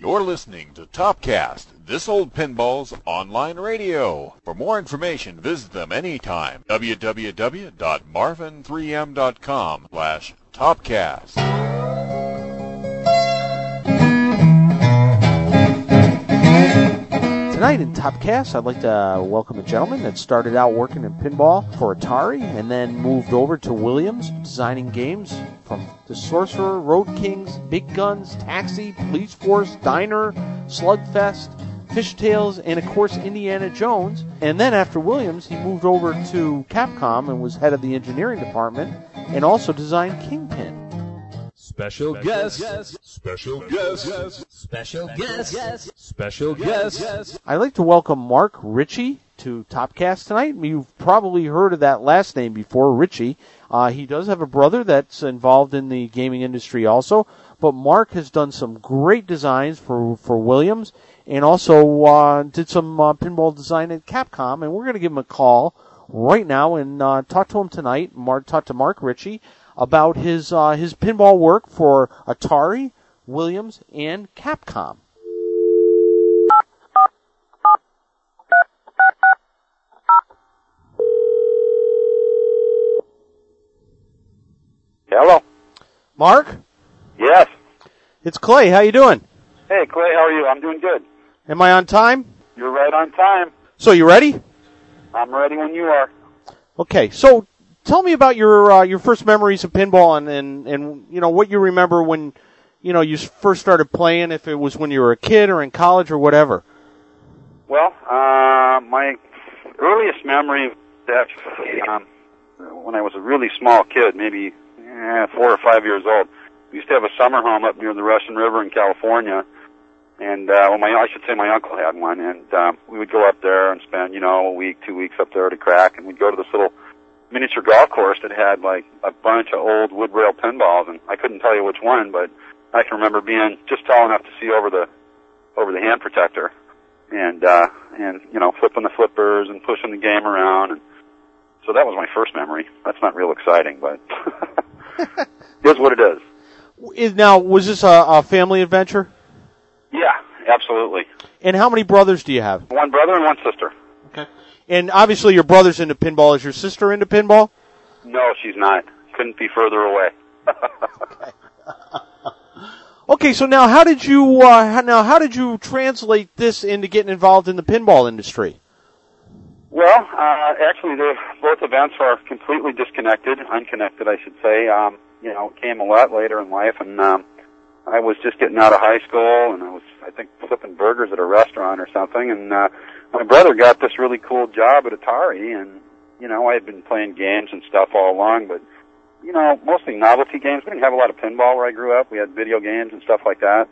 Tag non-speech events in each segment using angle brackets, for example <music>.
You're listening to Topcast, This Old Pinball's online radio. For more information, visit them anytime. www.marvin3m.com slash Topcast. Tonight in Topcast, I'd like to welcome a gentleman that started out working in pinball for Atari and then moved over to Williams, designing games from The Sorcerer, Road Kings, Big Guns, Taxi, Police Force, Diner, Slugfest, Fish Tales, and of course Indiana Jones. And then after Williams, he moved over to Capcom and was head of the engineering department and also designed Kingpin. Special guest. Special guest. Special guest. Special guest. I'd like to welcome Mark Ritchie to Topcast tonight. You've probably heard of that last name before, Ritchie. Uh, he does have a brother that's involved in the gaming industry also, but Mark has done some great designs for, for Williams and also uh, did some uh, pinball design at Capcom, and we're going to give him a call right now and uh, talk to him tonight. Mark, talk to Mark Ritchie about his uh, his pinball work for Atari, Williams, and Capcom. Hello. Mark, Yes. it's Clay. How you doing? Hey, Clay, how are you? I'm doing good. Am I on time? You're right on time. So you ready? I'm ready when you are. Okay. So tell me about your uh, your first memories of pinball and, and and you know what you remember when you know you first started playing. If it was when you were a kid or in college or whatever. Well, uh, my earliest memory actually um, when I was a really small kid, maybe eh, four or five years old. We used to have a summer home up near the Russian River in California, and uh, well, my I should say my uncle had one, and um, we would go up there and spend you know a week, two weeks up there to crack, and we'd go to this little miniature golf course that had like a bunch of old wood rail pinballs, and I couldn't tell you which one, but I can remember being just tall enough to see over the over the hand protector, and uh, and you know flipping the flippers and pushing the game around, and so that was my first memory. That's not real exciting, but <laughs> <laughs> is what it is. Is now was this a, a family adventure? Yeah, absolutely. And how many brothers do you have? One brother and one sister. Okay. And obviously your brother's into pinball. Is your sister into pinball? No, she's not. Couldn't be further away. <laughs> Okay, so now how did you uh, now how did you translate this into getting involved in the pinball industry? Well, uh, actually, the, both events are completely disconnected, unconnected, I should say. Um, you know, it came a lot later in life, and um, I was just getting out of high school, and I was, I think, flipping burgers at a restaurant or something, and uh, my brother got this really cool job at Atari, and you know, I had been playing games and stuff all along, but you know, mostly novelty games. We didn't have a lot of pinball where I grew up. We had video games and stuff like that,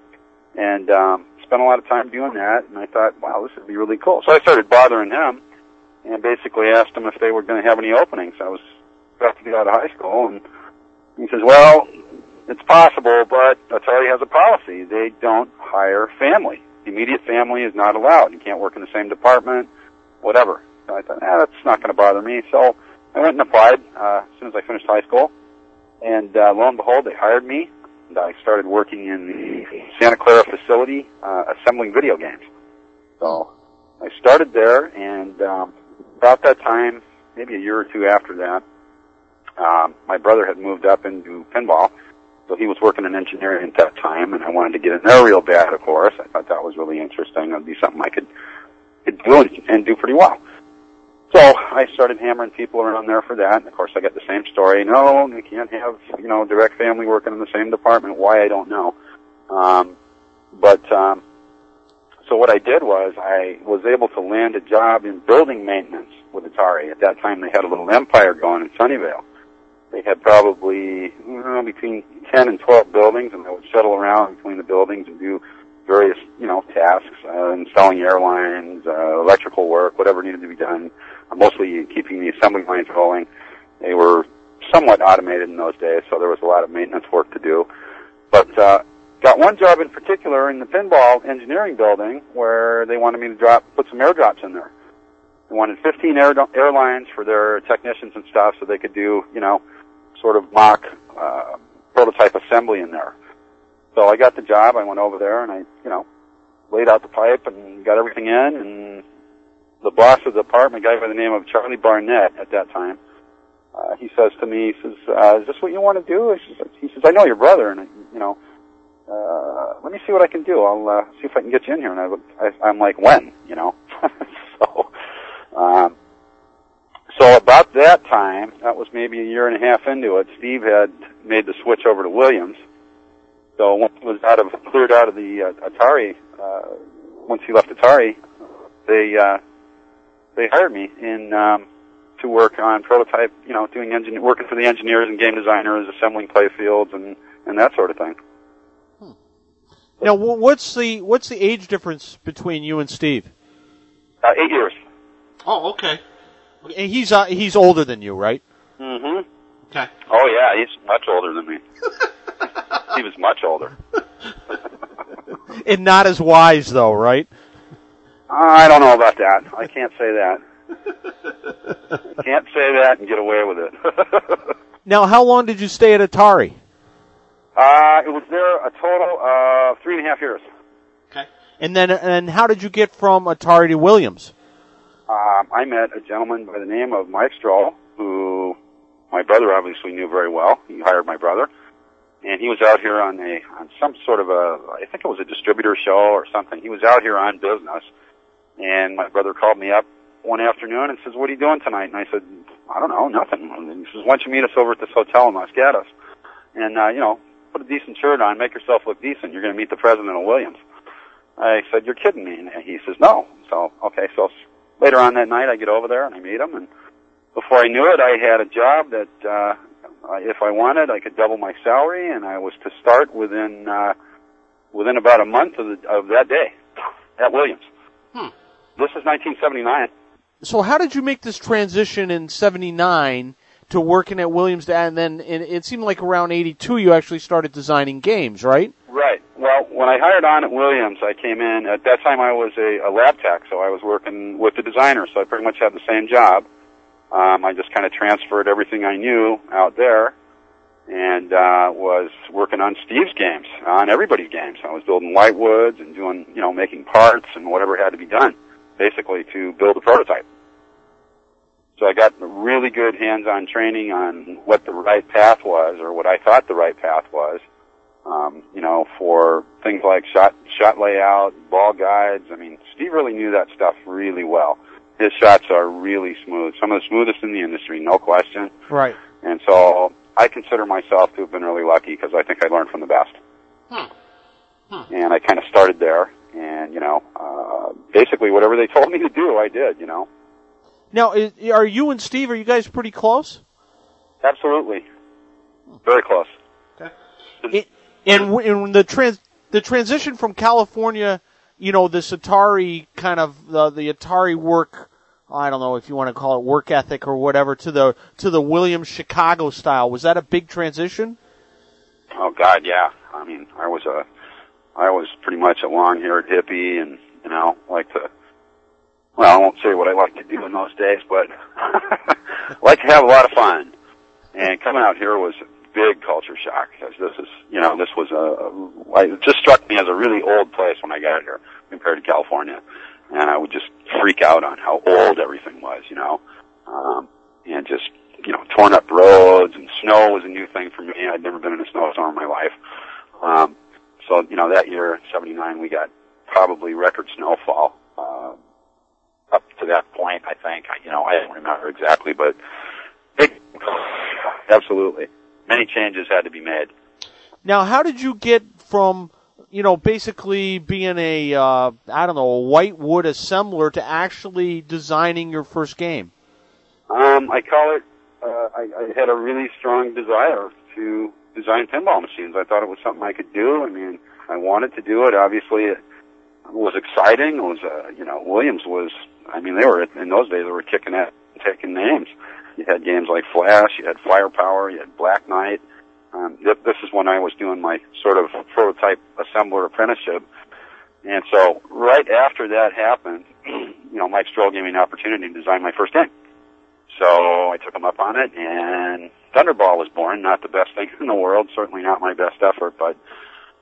and um, spent a lot of time doing that. And I thought, wow, this would be really cool. So I started bothering him, and basically asked them if they were going to have any openings. I was about to get out of high school, and he says, well, it's possible, but Atari has a policy. They don't hire family. Immediate family is not allowed. You can't work in the same department, whatever. So I thought, ah, that's not going to bother me. So I went and applied uh, as soon as I finished high school. And uh, lo and behold, they hired me. And I started working in the Santa Clara facility, uh, assembling video games. So I started there, and um, about that time, maybe a year or two after that, um, my brother had moved up into pinball. So he was working in engineering at that time, and I wanted to get in there real bad, of course. I thought that was really interesting. It'd be something I could, could do and do pretty well. So I started hammering people around there for that, and of course I got the same story. No, you can't have, you know, direct family working in the same department. Why, I don't know. Um, but, um, so what I did was I was able to land a job in building maintenance with Atari. At that time they had a little empire going in Sunnyvale. They had probably, you know, between 10 and 12 buildings, and I would shuttle around between the buildings and do various, you know, tasks, uh, installing airlines, uh, electrical work, whatever needed to be done, uh, mostly keeping the assembly lines rolling. They were somewhat automated in those days, so there was a lot of maintenance work to do. But, uh, got one job in particular in the pinball engineering building where they wanted me to drop, put some airdrops in there. They wanted 15 air, airlines for their technicians and stuff so they could do, you know, sort of mock, uh, prototype assembly in there. So I got the job. I went over there and I, you know, laid out the pipe and got everything in, and the boss of the apartment, a guy by the name of Charlie Barnett at that time, uh, he says to me, he says, uh, "Is this what you want to do?" He says, "I know your brother, and you know, uh, let me see what I can do. I'll uh, see if I can get you in here." And I, I I'm like, "When?" You know, <laughs> so. Um, so about that time, that was maybe a year and a half into it, Steve had made the switch over to Williams. So once it was out of cleared out of the uh, Atari, uh, once he left Atari, they uh, they hired me in um, to work on prototype, you know, doing engine working for the engineers and game designers, assembling playfields and and that sort of thing. Now, what's the what's the age difference between you and Steve? Uh, eight years. Oh, okay. And he's uh, he's older than you, right? Mm-hmm. Okay. Oh yeah, he's much older than me. <laughs> he was much older. <laughs> And not as wise, though, right? I don't know about that. I can't say that. <laughs> can't say that and get away with it. Now, how long did you stay at Atari? Uh, it was there a total of three and a half years. Okay. And then, and how did you get from Atari to Williams? Um, I met a gentleman by the name of Mike Stroll, who my brother obviously knew very well. He hired my brother, and he was out here on a on some sort of a I think it was a distributor show or something. He was out here on business, and my brother called me up one afternoon and says, "What are you doing tonight?" And I said, "I don't know, nothing." And he says, "Why don't you meet us over at this hotel in Los Gatos, and uh, you know, put a decent shirt on, make yourself look decent. You're going to meet the president of Williams." I said, "You're kidding me?" And he says, "No." So okay, so later on that night, I get over there and I meet him, and before I knew it, I had a job that uh, if I wanted, I could double my salary, and I was to start within uh, within about a month of, the, of that day at Williams. This is 1979. So, how did you make this transition in '79 to working at Williams? And then it, it seemed like around '82 you actually started designing games, right? Right. Well, when I hired on at Williams, I came in. At that time, I was a, a lab tech, so I was working with the designer. So I pretty much had the same job. Um, I just kind of transferred everything I knew out there, and uh, was working on Steve's games, on everybody's games. I was building whitewoods and doing, you know, making parts and whatever had to be done, basically to build a prototype. So I got really good hands-on training on what the right path was, or what I thought the right path was. Um, you know, for things like shot shot layout, ball guides. I mean, Steve really knew that stuff really well. His shots are really smooth, some of the smoothest in the industry, no question. Right. And so I consider myself to have been really lucky because I think I learned from the best. And I kind of started there, and you know, uh, basically whatever they told me to do, I did. You know, Now, is, are you and Steve? Are you guys pretty close? absolutely, very close. It, and w- and the trans the transition from California, you know, this Atari kind of the the Atari work. I don't know if you want to call it work ethic or whatever to the to the Williams Chicago style. Was that a big transition? Oh God, yeah. I mean, I was a, I was pretty much a long-haired hippie, and you know, like to. Well, I won't say what I like to do in those days, but <laughs> like to have a lot of fun. And coming out here was a big culture shock because this is, you know, this was a, a. It just struck me as a really old place when I got here compared to California, and I would just freak out on how old everything was, you know, um, and just you know, torn up roads and snow was a new thing for me. I'd never been in a snowstorm in my life. Um, so, you know, that year, 79, we got probably record snowfall, uh, up to that point, I think. I, you know, I don't remember exactly, but big, absolutely. Many changes had to be made. Now, how did you get from you know basically being a uh, I don't know a white wood assembler to actually designing your first game? Um, I call it, uh, I, I had a really strong desire to design pinball machines. I thought it was something I could do. I mean, I wanted to do it. Obviously, it was exciting. It was, uh, you know, Williams was, I mean, they were, in those days, they were kicking at, taking names. You had games like Flash, you had Firepower, you had Black Knight. Um, th- this is when I was doing my sort of prototype assembler apprenticeship. And so right after that happened, <clears throat> you know, Mike Stroll gave me an opportunity to design my first game. So I took him up on it, and Thunderball was born. Not the best thing <laughs> in the world, certainly not my best effort, but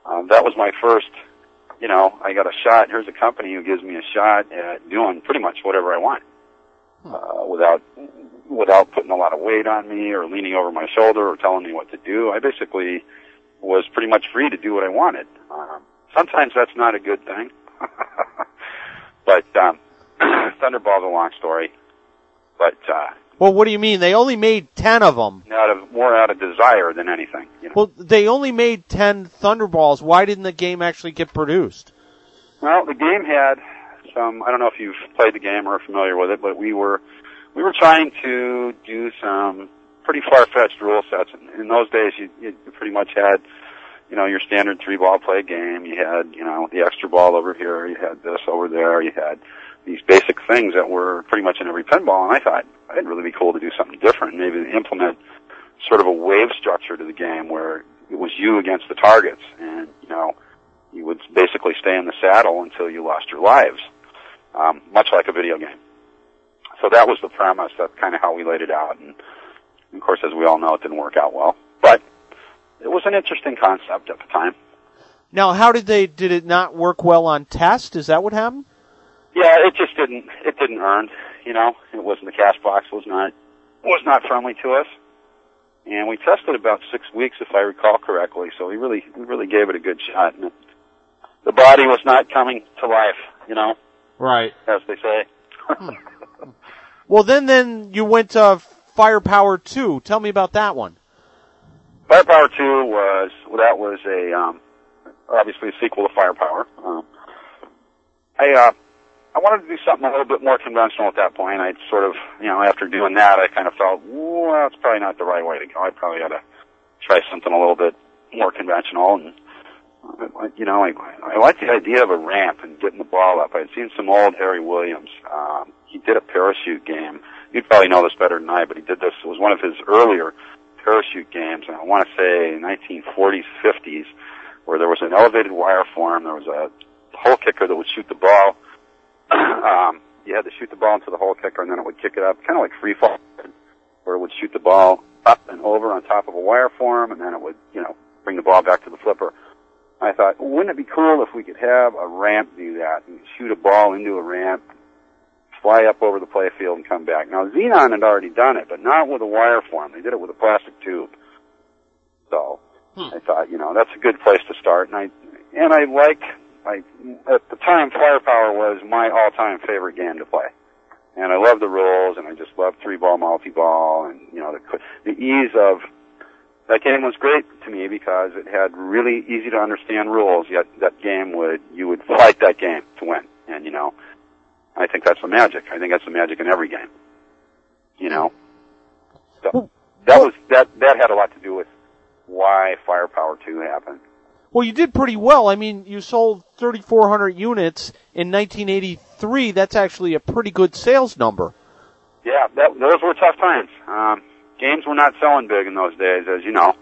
um, that was my first you know, I got a shot. Here's a company who gives me a shot at doing pretty much whatever I want, uh, without without putting a lot of weight on me or leaning over my shoulder or telling me what to do. I basically was pretty much free to do what I wanted. Um, sometimes that's not a good thing, <laughs> but um, <clears throat> Thunderball's a long story. But uh, Well, what do you mean? They only made 10 of them. out of more out of desire than anything. You know? Well, they only made 10 Thunderballs. Why didn't the game actually get produced? Well, the game had some. I don't know if you've played the game or are familiar with it, but we were we were trying to do some pretty far-fetched rule sets. In, in those days, you, you pretty much had you know your standard three-ball play game. You had you know the extra ball over here. You had this over there. You had these basic things that were pretty much in every pinball. And I thought it'd really be cool to do something different, maybe implement sort of a wave structure to the game where it was you against the targets, and you know you would basically stay in the saddle until you lost your lives, um, much like a video game. So that was the premise. That's kind of how we laid it out. And of course, as we all know, it didn't work out well. But it was an interesting concept at the time. Now, how did they, did it not work well on test? Is that what happened? Yeah, it just didn't. It didn't earn. You know, it wasn't the cash box was not was not friendly to us, and we tested about six weeks, if I recall correctly. So we really we really gave it a good shot, and it, the body was not coming to life. You know, Right. as they say. Well, then, then you went to Firepower 2. Tell me about that one. Firepower Two was well, that was a um, obviously a sequel to Firepower. Um, I uh, I wanted to do something a little bit more conventional at that point. I sort of you know after doing that, I kind of felt well, that's probably not the right way to go. I probably ought to try something a little bit more conventional and. uh, You know, I, I like the idea of a ramp and getting the ball up. I'd seen some old Harry Williams. Um, he did a parachute game. You'd probably know this better than I, but he did this. It was one of his earlier parachute games, and I want to say 1940s, 50s, where there was an elevated wire form. There was a hole kicker that would shoot the ball. <coughs> um, you had to shoot the ball into the hole kicker, and then it would kick it up, kind of like free fall, where it would shoot the ball up and over on top of a wire form, and then it would, you know, bring the ball back to the flipper. I thought, wouldn't it be cool if we could have a ramp do that and shoot a ball into a ramp, fly up over the playfield and come back. Now Xenon had already done it, but not with a wire form. They did it with a plastic tube. So I thought, you know, that's a good place to start. And I and I like I at the time Firepower was my all time favorite game to play. And I love the rules and I just love three ball multi ball and you know the the ease of that game was great to me because it had really easy to understand rules. Yet that game would you would fight that game to win, and you know, I think that's the magic. I think that's the magic in every game. You know, so that was that that had a lot to do with why Firepower Two happened. Well, you did pretty well. I mean, you sold 3,400 units in 1983. That's actually a pretty good sales number. Yeah, that, those were tough times. Um, games were not selling big in those days, as you know.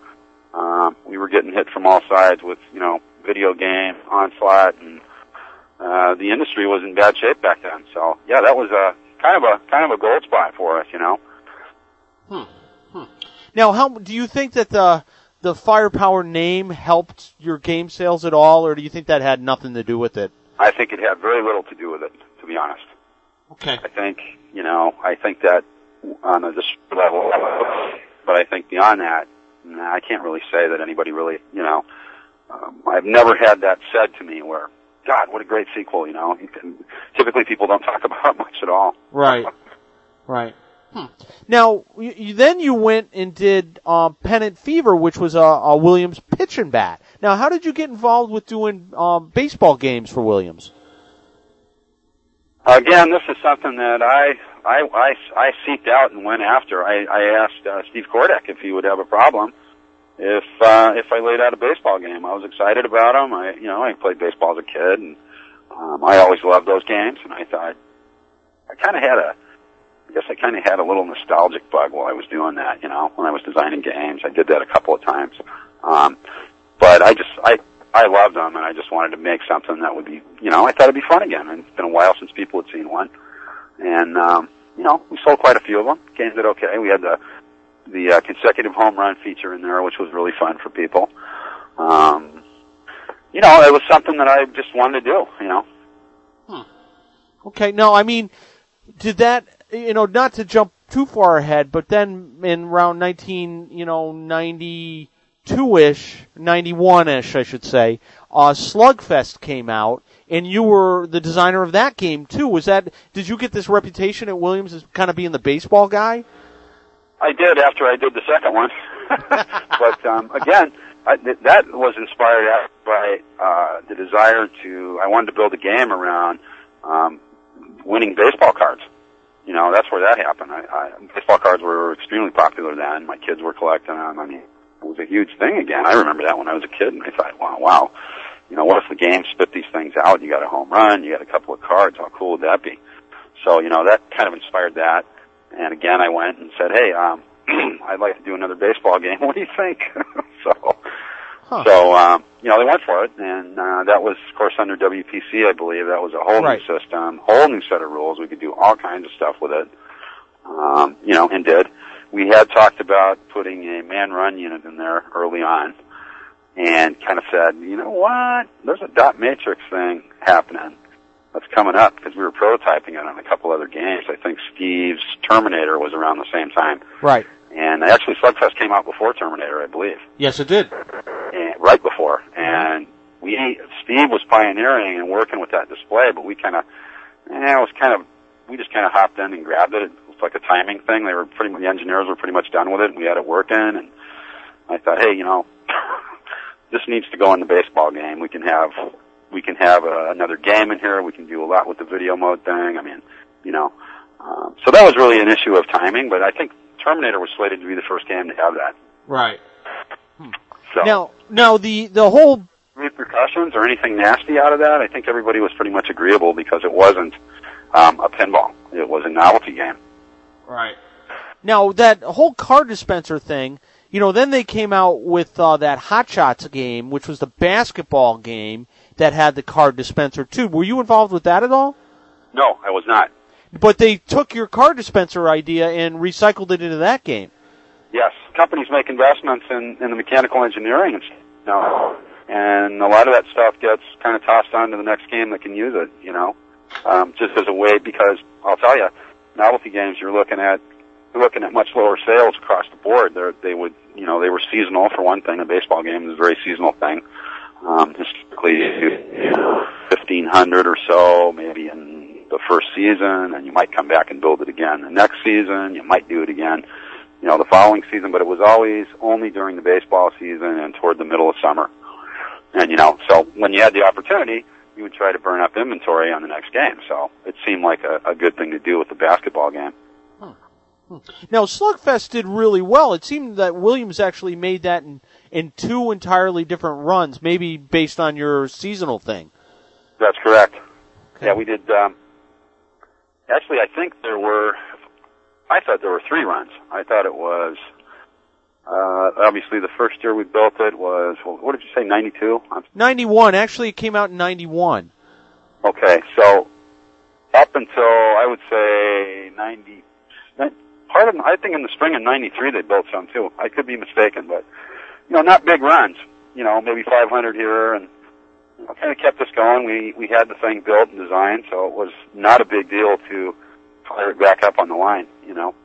Um, we were getting hit from all sides with, you know, video game onslaught, and uh, the industry was in bad shape back then. So, yeah, that was a kind of a kind of a gold spot for us, you know. Hmm. Now, how do you think that the the Firepower name helped your game sales at all, or do you think that had nothing to do with it? I think it had very little to do with it, to be honest. Okay. I think, you know, I think that on a just level, but I think beyond that, nah, I can't really say that anybody really, you know, um, I've never had that said to me where, God, what a great sequel, you know. Can, typically people don't talk <laughs> about it much at all. Right. Right. Hmm. Now, you, you, then you went and did um, Pennant Fever, which was a, a Williams pitch and bat. Now, how did you get involved with doing um, baseball games for Williams? Again, this is something that I I I, I seeked out and went after. I, I asked uh, Steve Kordek if he would have a problem if uh, if I laid out a baseball game. I was excited about him. I you know I played baseball as a kid, and um, I always loved those games. And I thought I kind of had a I guess I kind of had a little nostalgic bug while I was doing that. You know, when I was designing games, I did that a couple of times. Um, but I just I I loved them, and I just wanted to make something that would be, you know, I thought it'd be fun again. And it's been a while since people had seen one, and um, you know, we sold quite a few of them. Games did okay. We had the the uh, consecutive home run feature in there, which was really fun for people. Um, you know, it was something that I just wanted to do. You know. Okay, no, I mean, did that, you know, not to jump too far ahead, but then in around 19, you know, 92-ish, 91-ish, I should say, uh, Slugfest came out, and you were the designer of that game too. Was that, did you get this reputation at Williams as kind of being the baseball guy? I did after I did the second one, <laughs> but um, again, I, th- that was inspired by uh, the desire to. I wanted to build a game around um, winning baseball cards. You know, that's where that happened. I, I, baseball cards were extremely popular then. My kids were collecting them. I mean, it was a huge thing again. I remember that when I was a kid, and I thought, wow, wow. You know, what if the game spit these things out? You got a home run, you got a couple of cards. How cool would that be? So, you know, that kind of inspired that. And again, I went and said, hey, um, <clears throat> I'd like to do another baseball game. <laughs> What do you think? <laughs> so, Huh. so, um, you know, they went for it, and uh, that was, of course, under WPC, I believe. That was a whole Right. new system, whole new set of rules. We could do all kinds of stuff with it, um, you know, and did. We had talked about putting a man-run unit in there early on, and kind of said, you know what? There's a dot matrix thing happening that's coming up because we were prototyping it on a couple other games. I think Steve's Terminator was around the same time, Right. And actually Slugfest came out before Terminator, I believe Yes, it did. and, right before. And we, Steve was pioneering and working with that display, but we kind of, eh, it was kind of, we just kind of hopped in and grabbed it. It was like a timing thing. They were pretty, the engineers were pretty much done with it, and we had it working. And I thought, hey, you know, <laughs> this needs to go in the baseball game. We can have, we can have uh, another game in here. We can do a lot with the video mode thing. I mean, you know, um, so that was really an issue of timing. But I think Terminator was slated to be the first game to have that. Right. So Now, now the, the whole repercussions or anything nasty out of that. I think everybody was pretty much agreeable because it wasn't um, a pinball. It was a novelty game. Right. Now that whole card dispenser thing, you know, then they came out with uh, that Hot Shots game, which was the basketball game that had the card dispenser too. Were you involved with that at all? No, I was not. But they took your card dispenser idea and recycled it into that game. Yes, companies make investments in, in the mechanical engineering and stuff. No, and a lot of that stuff gets kind of tossed on to the next game that can use it. You know, um, just as a way because I'll tell you, novelty games you're looking at you're looking at much lower sales across the board. They're, they would you know they were seasonal for one thing. A baseball game is a very seasonal thing. Um, historically, fifteen hundred or so, maybe in the first season, and you might come back and build it again the next season. You might do it again, you know, the following season. But it was always only during the baseball season and toward the middle of summer. And you know, so when you had the opportunity, you would try to burn up inventory on the next game. So it seemed like a, a good thing to do with the basketball game. Now Slugfest did really well. It seemed that Williams actually made that in, in two entirely different runs, maybe based on your seasonal thing. That's correct. Yeah, we did. Um, actually, I think there were. I thought there were three runs. I thought it was. Uh, obviously, the first year we built it was. well, What did you say? Ninety-two. 91, actually it came out in 91. Okay, so up until I would say ninety. Part of I think in the spring of '93 they built some too. I could be mistaken, but you know, not big runs. You know, maybe 500 here, and kind of kept us going. We we had the thing built and designed, so it was not a big deal to fire it back up on the line. You know.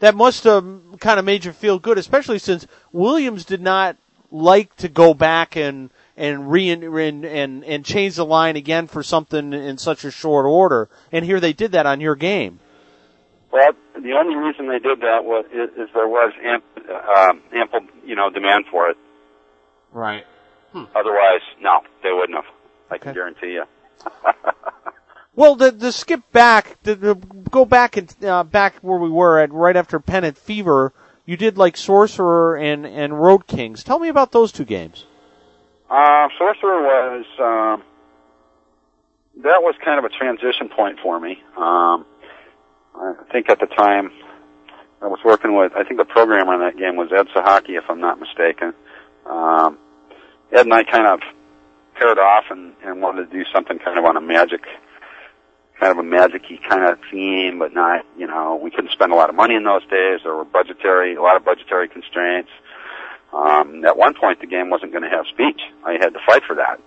That must have kind of made you feel good, especially since Williams did not like to go back and and re and and, and change the line again for something in such a short order. And here they did that on your game. Well, the only reason they did that was is, is there was amp, um, ample, you know, demand for it. Right. Otherwise, no, they wouldn't have. I can guarantee you. <laughs> Well, the the skip back, the, the go back and uh, back where we were at right after Pennant Fever. You did like Sorcerer and and Road Kings. Tell me about those two games. Uh, Sorcerer was um, that was kind of a transition point for me. Um, I think at the time I was working with. I think the programmer on that game was Ed Suchocki, if I'm not mistaken. Um, Ed and I kind of paired off and, and wanted to do something kind of on a magic, kind of a magic-y kind of theme, but not, you know, we couldn't spend a lot of money in those days. There were budgetary, a lot of budgetary constraints. Um, at one point, the game wasn't going to have speech. I had to fight for that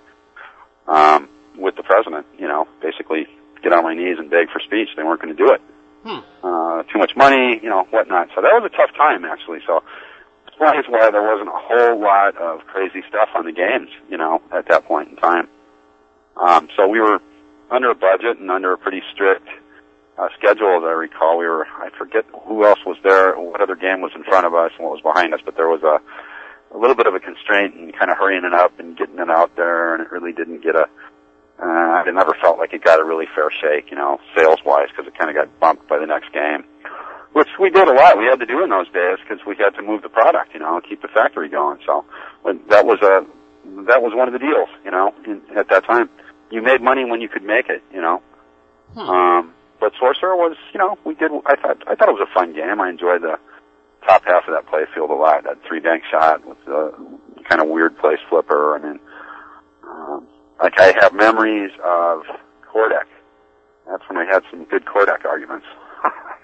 um, with the president. You know, basically get on my knees and beg for speech. They weren't going to do it. Hmm. Uh, too much money, you know, whatnot. So that was a tough time, actually. So explains why there wasn't a whole lot of crazy stuff on the games, you know, at that point in time. Um, so we were under a budget and under a pretty strict uh, schedule, as I recall. We were, I forget who else was there, what other game was in front of us and what was behind us, but there was a, a little bit of a constraint in kind of hurrying it up and getting it out there, and it really didn't get a, uh, I never felt like it got a really fair shake, you know, sales-wise, because it kind of got bumped by the next game. Which we did a lot. We had to do in those days because we had to move the product, you know, and keep the factory going. So that was a that was one of the deals, you know, in, at that time. You made money when you could make it, you know. Hmm. Um, but Sorcerer was, you know, we did. I thought I thought it was a fun game. I enjoyed the top half of that play field a lot. That three bank shot with the kind of weird place flipper. I mean, um, like I have memories of Kordek. That's when I had some good Kordek arguments. <laughs>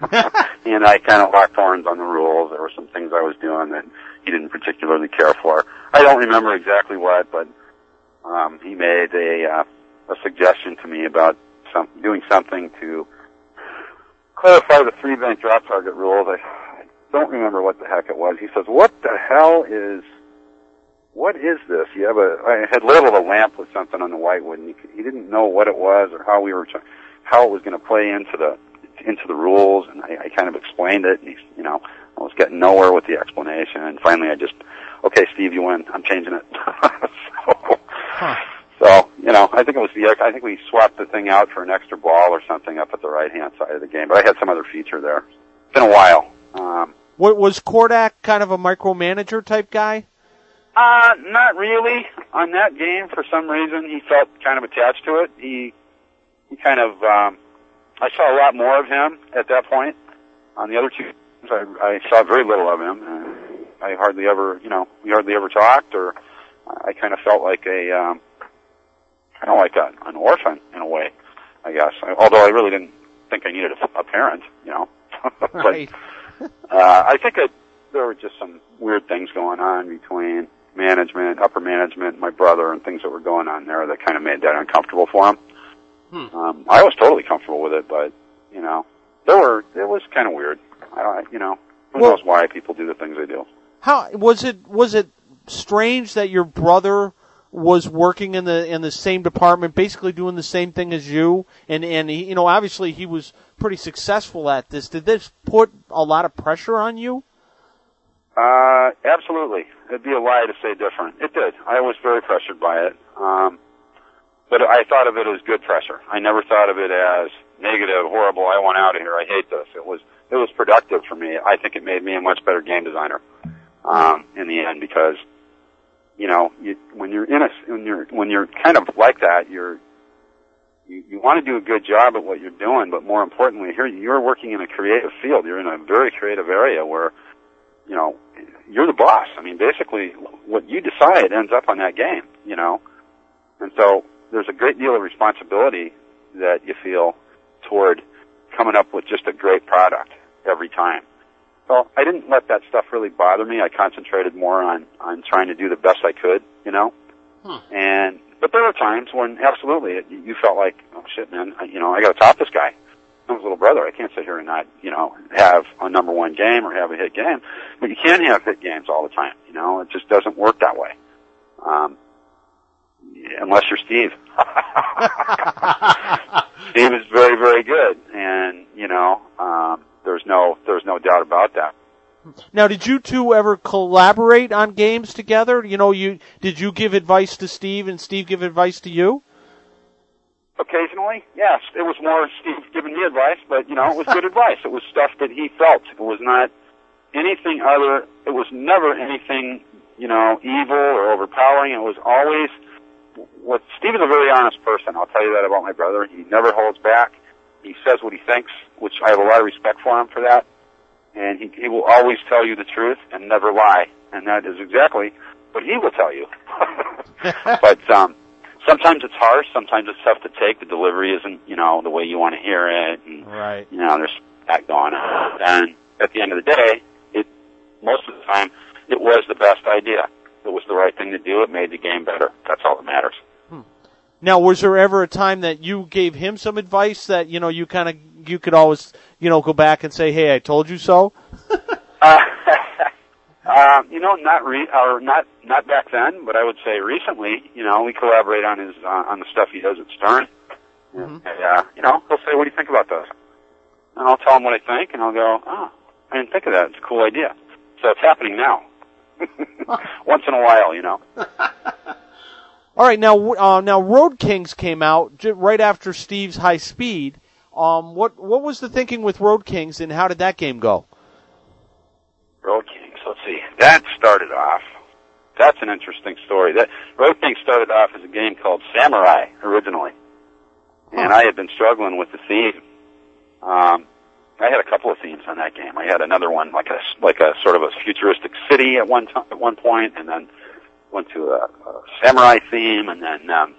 and I kind of locked horns on the rules. There were some things I was doing that he didn't particularly care for. I don't remember exactly what, but um, he made a uh, a suggestion to me about some doing something to clarify the three bank drop target rules. I, I don't remember what the heck it was. He says, "What the hell is?" What is this? You have a, I had labeled a lamp with something on the whitewood and he, he didn't know what it was or how we were, how it was going to play into the, into the rules, and I, I kind of explained it. And he's, you know, I was getting nowhere with the explanation, and finally I just, okay, Steve, you win. I'm changing it. <laughs> so, Huh. so, you know, I think it was the, I think we swapped the thing out for an extra ball or something up at the right hand side of the game, but I had some other feature there. It's been a while. Um, What was Kordek kind of a micromanager type guy? Uh, not really. On that game, for some reason, he felt kind of attached to it. He, he kind of, um, I saw a lot more of him at that point. On the other two, I, I saw very little of him. And I hardly ever, you know, we hardly ever talked, or I kind of felt like a, um, kind of like a, an orphan in a way, I guess. Although I really didn't think I needed a, a parent, you know. <laughs> but, Right. <laughs> uh, I think it, there were just some weird things going on between management, upper management, my brother, and things that were going on there that kind of made that uncomfortable for him. Hmm. Um, I was totally comfortable with it, but you know, there were it was kind of weird. I don't, you know, who Well- knows why people do the things they do. How was it? Was it strange that your brother was working in the in the same department, basically doing the same thing as you? And and he, you know, obviously he was pretty successful at this. Did this put a lot of pressure on you? Uh, absolutely. It'd be a lie to say different. It did. I was very pressured by it. Um, but I thought of it as good pressure. I never thought of it as negative, horrible, I want out of here, I hate this. It was, it was productive for me. I think it made me a much better game designer, um, in the end because, you know, you, when you're in a, when you're, when you're kind of like that, you're, you, you want to do a good job at what you're doing, but more importantly, here you're working in a creative field. You're in a very creative area where, you know, you're the boss. I mean, basically, what you decide ends up on that game, you know? And so there's a great deal of responsibility that you feel toward coming up with just a great product every time. So I didn't let that stuff really bother me. I concentrated more on, on trying to do the best I could, you know? Hmm. And, but there were times when absolutely it, you felt like, oh shit man, I, you know, I gotta top this guy. I'm his little brother. I can't sit here and not, you know, have a number one game or have a hit game. But you can't have hit games all the time. You know, it just doesn't work that way. Um, unless you're Steve. <laughs> Steve is very, very good, and you know, um, there's no, there's no doubt about that. Now, did you two ever collaborate on games together? You know, you did you give advice to Steve and Steve give advice to you? Occasionally, yes, it was more Steve giving me advice, but you know, it was good <laughs> advice. It was stuff that he felt. It was not anything other. It was never anything, you know, evil or overpowering. It was always what Steve is a very honest person. I'll tell you that about my brother. He never holds back. He says what he thinks, which I have a lot of respect for him for that. And he, he will always tell you the truth and never lie. And that is exactly what he will tell you. <laughs> but um, sometimes it's harsh. Sometimes it's tough to take. The delivery isn't, you know, the way you want to hear it. And, Right. you know, there's that going on. And at the end of the day, it most of the time it was the best idea. It was the right thing to do. It made the game better. That's all that matters. Now, was there ever a time that you gave him some advice that you know you kind of you could always you know go back and say, "Hey, I told you so." <laughs> Uh, uh, <laughs> you know, not re- or not not back then, but I would say recently. You know, we collaborate on his uh, on the stuff he does at Stern. And, uh, you know, he'll say, "What do you think about this?" And I'll tell him what I think, and I'll go, "Oh, I didn't think of that. It's a cool idea." So it's happening now. <laughs> Once in a while, you know. <laughs> All right, now uh, now Road Kings came out j- right after Steve's High Speed. Um, what what was the thinking with Road Kings, and how did that game go? Road Kings. Let's see. That started off. That's an interesting story. That Road Kings started off as a game called Samurai originally, and I had been struggling with the theme. Um, I had a couple of themes on that game. I had another one like a like a sort of a futuristic city at one time, at one point, and then went to a, a samurai theme, and then um,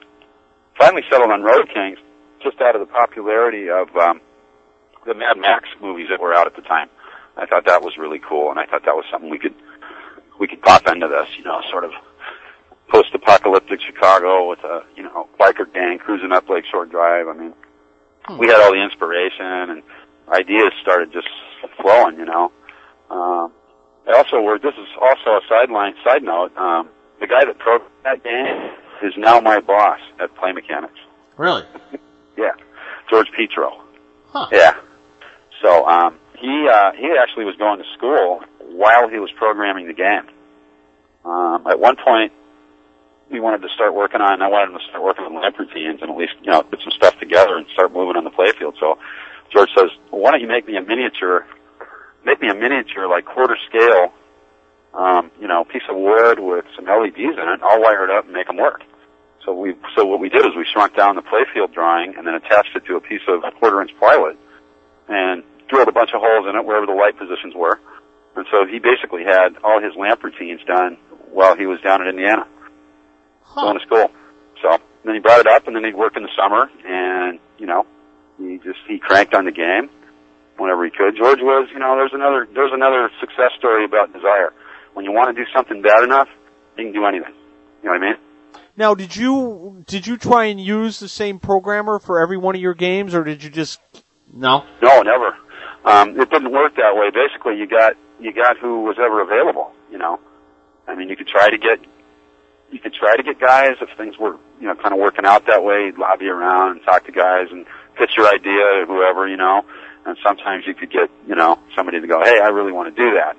finally settled on Road Kings just out of the popularity of um, the Mad Max movies that were out at the time. I thought that was really cool, and I thought that was something we could we could pop into this, you know, sort of post-apocalyptic Chicago with a you know biker gang cruising up Lakeshore Drive. I mean, we had all the inspiration and ideas started just flowing, you know. Um, I also worked. This is also a sideline side note. Um, the guy that programmed that game is now my boss at Play Mechanix. Really? <laughs> Yeah, George Petro. Huh. Yeah. So um, he uh, he actually was going to school while he was programming the game. Um, at one point, we wanted to start working on. I wanted him to start working on lamp routines and at least you know put some stuff together and start moving on the playfield. So George says, well, "Why don't you make me a miniature? Make me a miniature like quarter scale." Um, you know, piece of wood with some LEDs in it. I'll wire it up and make them work. So we, so what we did is we shrunk down the playfield drawing and then attached it to a piece of quarter inch plywood and drilled a bunch of holes in it wherever the light positions were. And so he basically had all his lamp routines done while he was down in Indiana going to school. So then he brought it up and then he'd work in the summer and, you know, he just, he cranked on the game whenever he could. George was, you know, there's another, there's another success story about desire. When you want to do something bad enough, you can do anything. You know what I mean? Now, did you did you try and use the same programmer for every one of your games, or did you just no? No, never. Um, it didn't work that way. Basically, you got you got who was ever available. You know, I mean, you could try to get you could try to get guys if things were you know kind of working out that way. You'd lobby around and talk to guys and pitch your idea to whoever you know. And sometimes you could get you know somebody to go, hey, I really want to do that,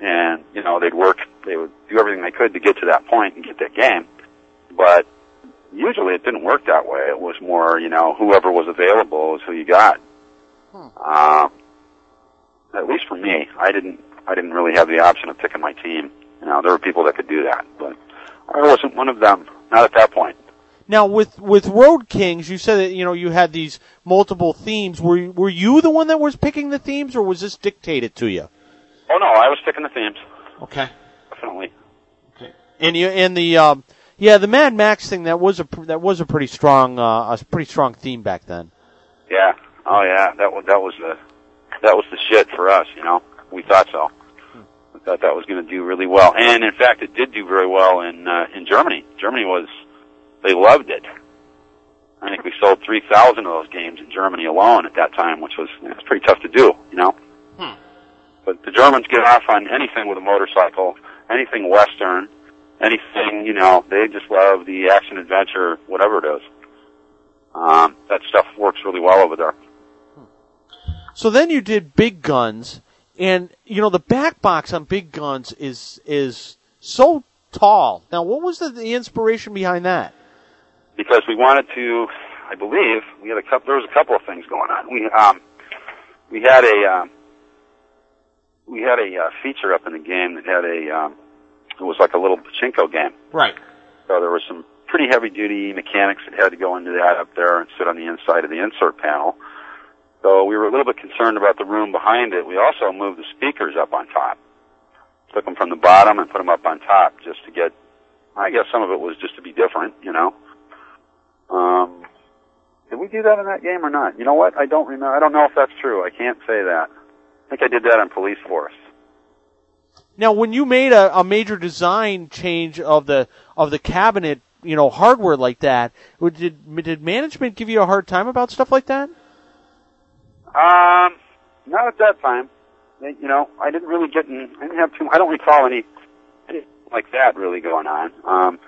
and you know they'd work. They would do everything they could to get to that point and get that game. But usually it didn't work that way. It was more, you know, whoever was available is who you got. Um, at least for me, I didn't. I didn't really have the option of picking my team. You know, there were people that could do that, but I wasn't one of them. Not at that point. Now, with with Road Kings, you said that you know you had these multiple themes. Were were you the one that was picking the themes, or was this dictated to you? Oh no, I was picking the themes Okay. definitely. Okay. And you and the um, yeah the Mad Max thing that was a that was a pretty strong uh, a pretty strong theme back then. Yeah. Oh yeah. That was that was the that was the shit for us. You know, we thought so. We thought that was going to do really well, and in fact, it did do very well in uh, in Germany. Germany was they loved it. I think we sold three thousand of those games in Germany alone at that time, which was it's pretty tough to do. You know. But the Germans get off on anything with a motorcycle, anything Western, anything, you know, they just love the action adventure, whatever it is. Um, that stuff works really well over there. So then you did Big Guns, and you know the back box on Big Guns is is so tall. Now, what was the, the inspiration behind that? Because we wanted to, I believe, we had a couple, there was a couple of things going on. We, um, we had a, um, we had a uh, feature up in the game that had a, um, it was like a little pachinko game. Right. So there was some pretty heavy duty mechanics that had to go into that up there and sit on the inside of the insert panel. So we were a little bit concerned about the room behind it. We also moved the speakers up on top. Took them from the bottom and put them up on top just to get, I guess some of it was just to be different, you know. Um, did we do that in that game or not? You know what? I don't remember. I don't know if that's true. I can't say that. I think I did that on Police Force. Now, when you made a, a major design change of the of the cabinet, you know, hardware like that, did did management give you a hard time about stuff like that? Um, not at that time. You know, I didn't really get in. I didn't have too. I don't recall any, any like that really going on. Um,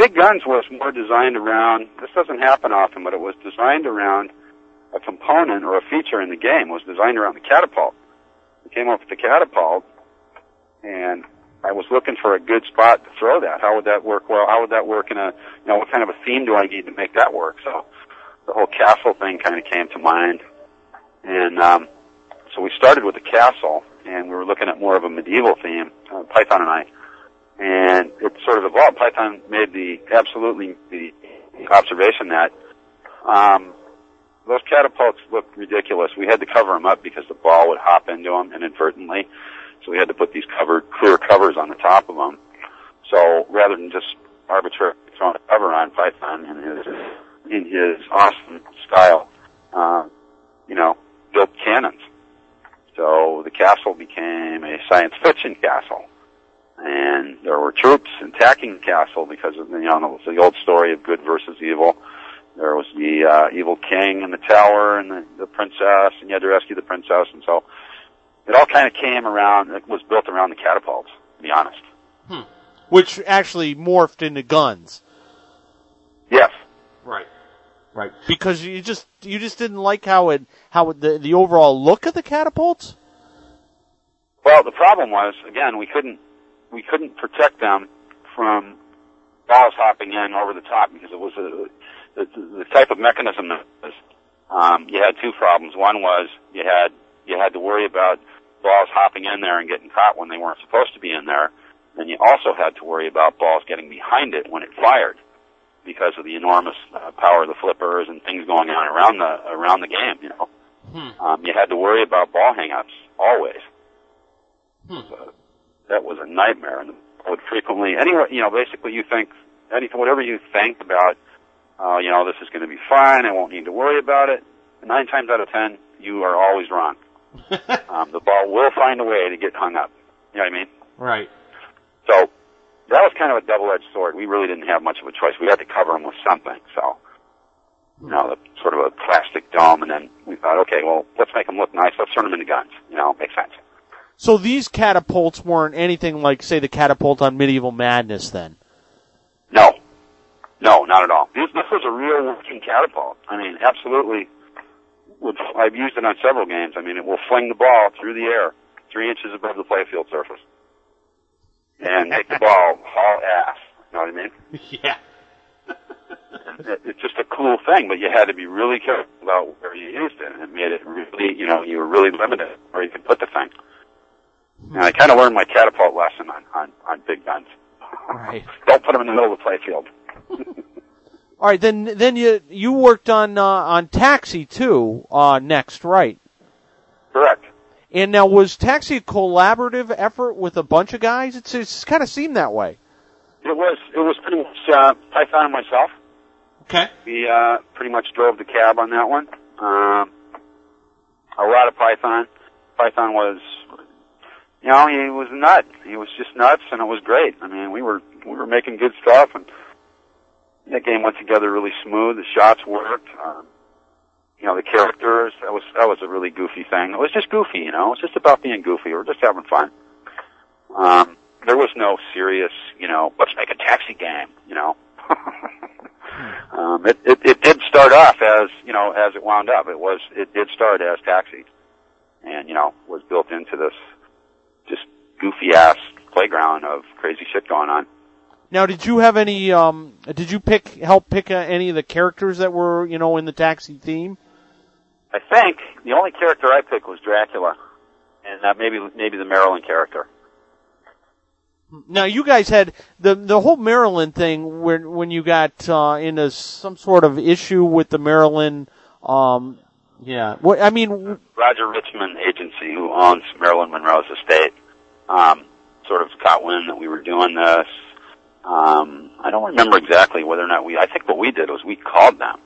Big Guns was more designed around. This doesn't happen often, but it was designed around a component or a feature in the game. Was designed around the catapult. We came up with the catapult, and I was looking for a good spot to throw that. How would that work? Well, how would that work in a? You know, what kind of a theme do I need to make that work? So, the whole castle thing kind of came to mind. And um, so we started with the castle, and we were looking at more of a medieval theme, uh, Python and I. And it sort of evolved. Python made the absolutely the observation that um, those catapults looked ridiculous. We had to cover them up because the ball would hop into them inadvertently. So we had to put these covered, clear covers on the top of them. So rather than just arbitrarily throwing a cover on Python in his in his awesome style, uh, you know, built cannons. So the castle became a science fiction castle. And there were troops attacking the castle because of, you know, the old story of good versus evil. There was the uh, evil king in the tower and the, the princess, and you had to rescue the princess, and so it all kind of came around, it was built around the catapults, to be honest. Which actually morphed into guns. Yes. Right. Right. Because you just you just didn't like how it how it, the the overall look of the catapults. Well, the problem was, again, we couldn't we couldn't protect them from balls hopping in over the top because it was a, the, the type of mechanism that was. Um, you had two problems. One was you had you had to worry about balls hopping in there and getting caught when they weren't supposed to be in there. And you also had to worry about balls getting behind it when it fired because of the enormous uh, power of the flippers and things going on around the around the game. You know, um, you had to worry about ball hangups always. So that was a nightmare, and would frequently anyway. You know, basically, you think anything, whatever you think about, uh, you know, this is going to be fine. I won't need to worry about it. Nine times out of ten, you are always wrong. <laughs> um, the ball will find a way to get hung up. You know what I mean? Right. So that was kind of a double-edged sword. We really didn't have much of a choice. We had to cover them with something. So, you know, the, sort of a plastic dome, and then we thought, okay, well, let's make them look nice. Let's turn them into guns. You know, makes sense. So these catapults weren't anything like, say, the catapult on Medieval Madness. Then. No, no, not at all. This, this was a real working catapult. I mean, absolutely. I've used it on several games. I mean, it will fling the ball through the air, three inches above the playfield surface, and make the ball haul ass. You know what I mean? <laughs> Yeah. it, it's just a cool thing, but you had to be really careful about where you used it. It made it really, you know, you were really limited where you could put the thing. And I kind of learned my catapult lesson on, on, on big guns. Right. <laughs> Don't put them in the middle of the playfield. <laughs> All right. Then then you you worked on uh, on Taxi too. Uh, next, right? Correct. And now was Taxi a collaborative effort with a bunch of guys? It's it's kind of seemed that way. It was, it was pretty much, uh, Python and myself. Okay. We, uh, pretty much drove the cab on that one. Um, a lot of Python. Python was, you know, he was nuts. He was just nuts, and it was great. I mean, we were we were making good stuff, and that game went together really smooth. The shots worked. Um, you know, the characters. That was that was a really goofy thing. It was just goofy, you know. It was just about being goofy. We were just having fun. Um, there was no serious, you know, let's make a taxi game, you know. <laughs> um, it, it it did start off as you know as it wound up. It was it did start as taxi, and you know was built into this goofy ass playground of crazy shit going on. Now, did you have any? Um, did you pick help pick uh, any of the characters that were you know in the Taxi theme? I think the only character I picked was Dracula, and uh, maybe maybe the Marilyn character. Now, you guys had the the whole Marilyn thing when when you got uh, into some sort of issue with the Marilyn. Um, yeah. What I mean, Roger Richman Agency, who owns Marilyn Monroe's estate, um, sort of caught wind that we were doing this. Um, I don't remember exactly whether or not we. I think what we did was we called them.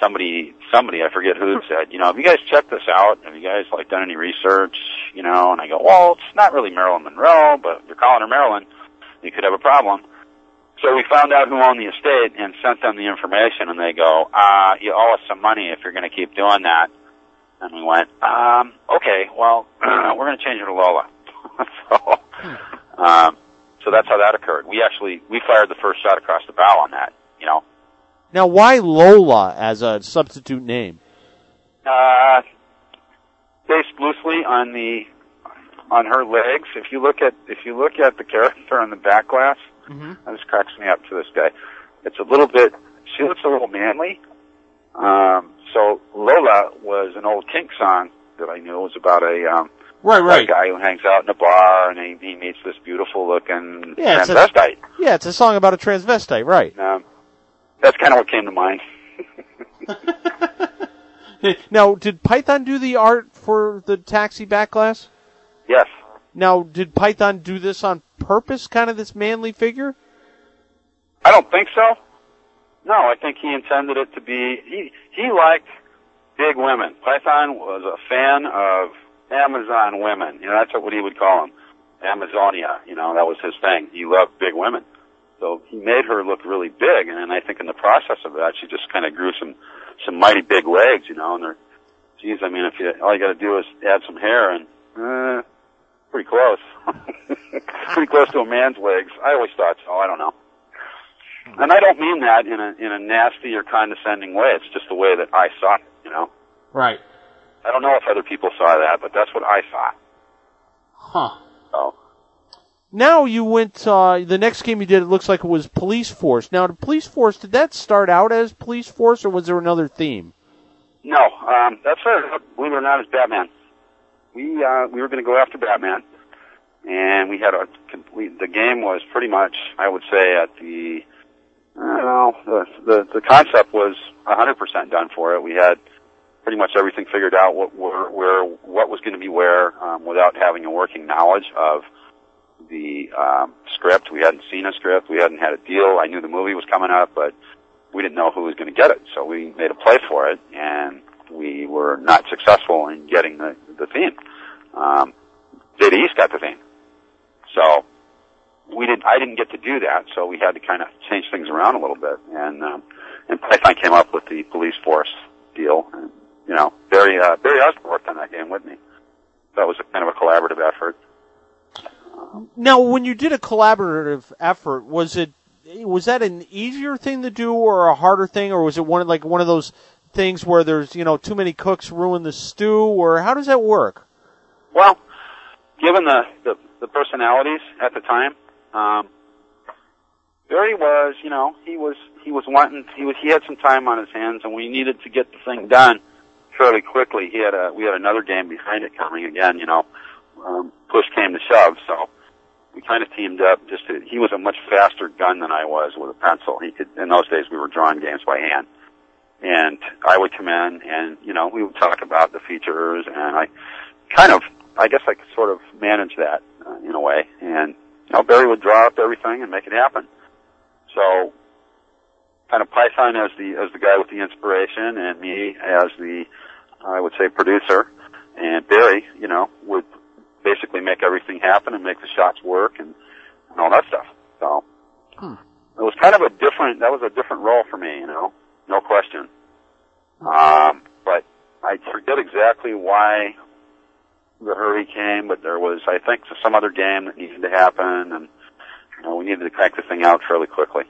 Somebody, somebody, I forget who said, you know, have you guys checked this out? Have you guys like done any research? you know, and I go, well, it's not really Marilyn Monroe, but if you're calling her Marilyn, you could have a problem. So we found out who owned the estate and sent them the information, and they go, uh, you owe us some money if you're going to keep doing that. And we went, um, okay, well, <clears throat> we're going to change it to Lola. <laughs> so, um, so that's how that occurred. We actually we fired the first shot across the bow on that. You know, Now, why Lola as a substitute name? uh, based loosely on the on her legs. If you look at if you look at the character on the back glass, Mhm. this cracks me up to this day. It's a little bit. She looks a little manly. Um, so Lola was an old Kink song that I knew. It was about a um, Right, right. a guy who hangs out in a bar and he, he meets this beautiful looking Yeah, it's a- transvestite. Yeah, it's a song about a transvestite, right? Um, that's kind of what came to mind. <laughs> Now, did Python do the art for the taxi back glass? Yes. Now, did Python do this on purpose, kind of this manly figure? I don't think so. No, I think he intended it to be. He he liked big women. Python was a fan of Amazon women. You know, that's what he would call them, Amazonia. You know, that was his thing. He loved big women. So he made her look really big, and then I think in the process of that, she just kind of grew some some mighty big legs. You know, and they're, geez, I mean, if you all you got to do is add some hair and. Uh, Pretty close. <laughs> Pretty close to a man's legs. I always thought so. I don't know. And I don't mean that in a in a nasty or condescending way. It's just the way that I saw it. You know. Right. I don't know if other people saw that, but that's what I saw. Huh. So Now you went. Uh, the next game you did, it looks like it was Police Force. Now, the Police Force did that start out as Police Force, or was there another theme? no, um, that's it. Believe it or not, it's Batman. We uh, we were going to go after Batman, and we had a complete. The game was pretty much, I would say, at the. I don't know. The the, the concept was 100% done for it. We had pretty much everything figured out. What where, where what was going to be where, um, without having a working knowledge of the um, script. We hadn't seen a script. We hadn't had a deal. I knew the movie was coming up, but we didn't know who was going to get it. So we made a play for it, and we were not successful in getting the the theme. Um, Data East got the theme, so we didn't. I didn't get to do that, so we had to kind of change things around a little bit. And um, and Python came up with the police force deal. And, you know, Barry uh, Barry Oursler worked on that game with me. That was a kind of a collaborative effort. Now, when you did a collaborative effort, was it was that an easier thing to do, or a harder thing, or was it one of like one of those things where there's you know too many cooks ruin the stew, or how does that work? Well, given the, the, the personalities at the time, um, Barry was, you know, he was he was wanting he was he had some time on his hands, and we needed to get the thing done fairly quickly. He had a we had another game behind it coming again, you know. Um, push came to shove, so we kind of teamed up. Just to, he was a much faster gun than I was with a pencil. He could in those days we were drawing games by hand, and I would come in and you know we would talk about the features, and I kind of I guess I could sort of manage that uh, in a way, and you know Barry would draw up everything and make it happen. So kind of Python as the as the guy with the inspiration, and me as the I would say producer, and Barry, you know, would basically make everything happen and make the shots work and, and all that stuff. So Hmm. it was kind of a different that was a different role for me, you know, no question. Um, but I forget exactly why the hurry came, but there was I think some other game that needed to happen, and you know, we needed to crank the thing out fairly quickly.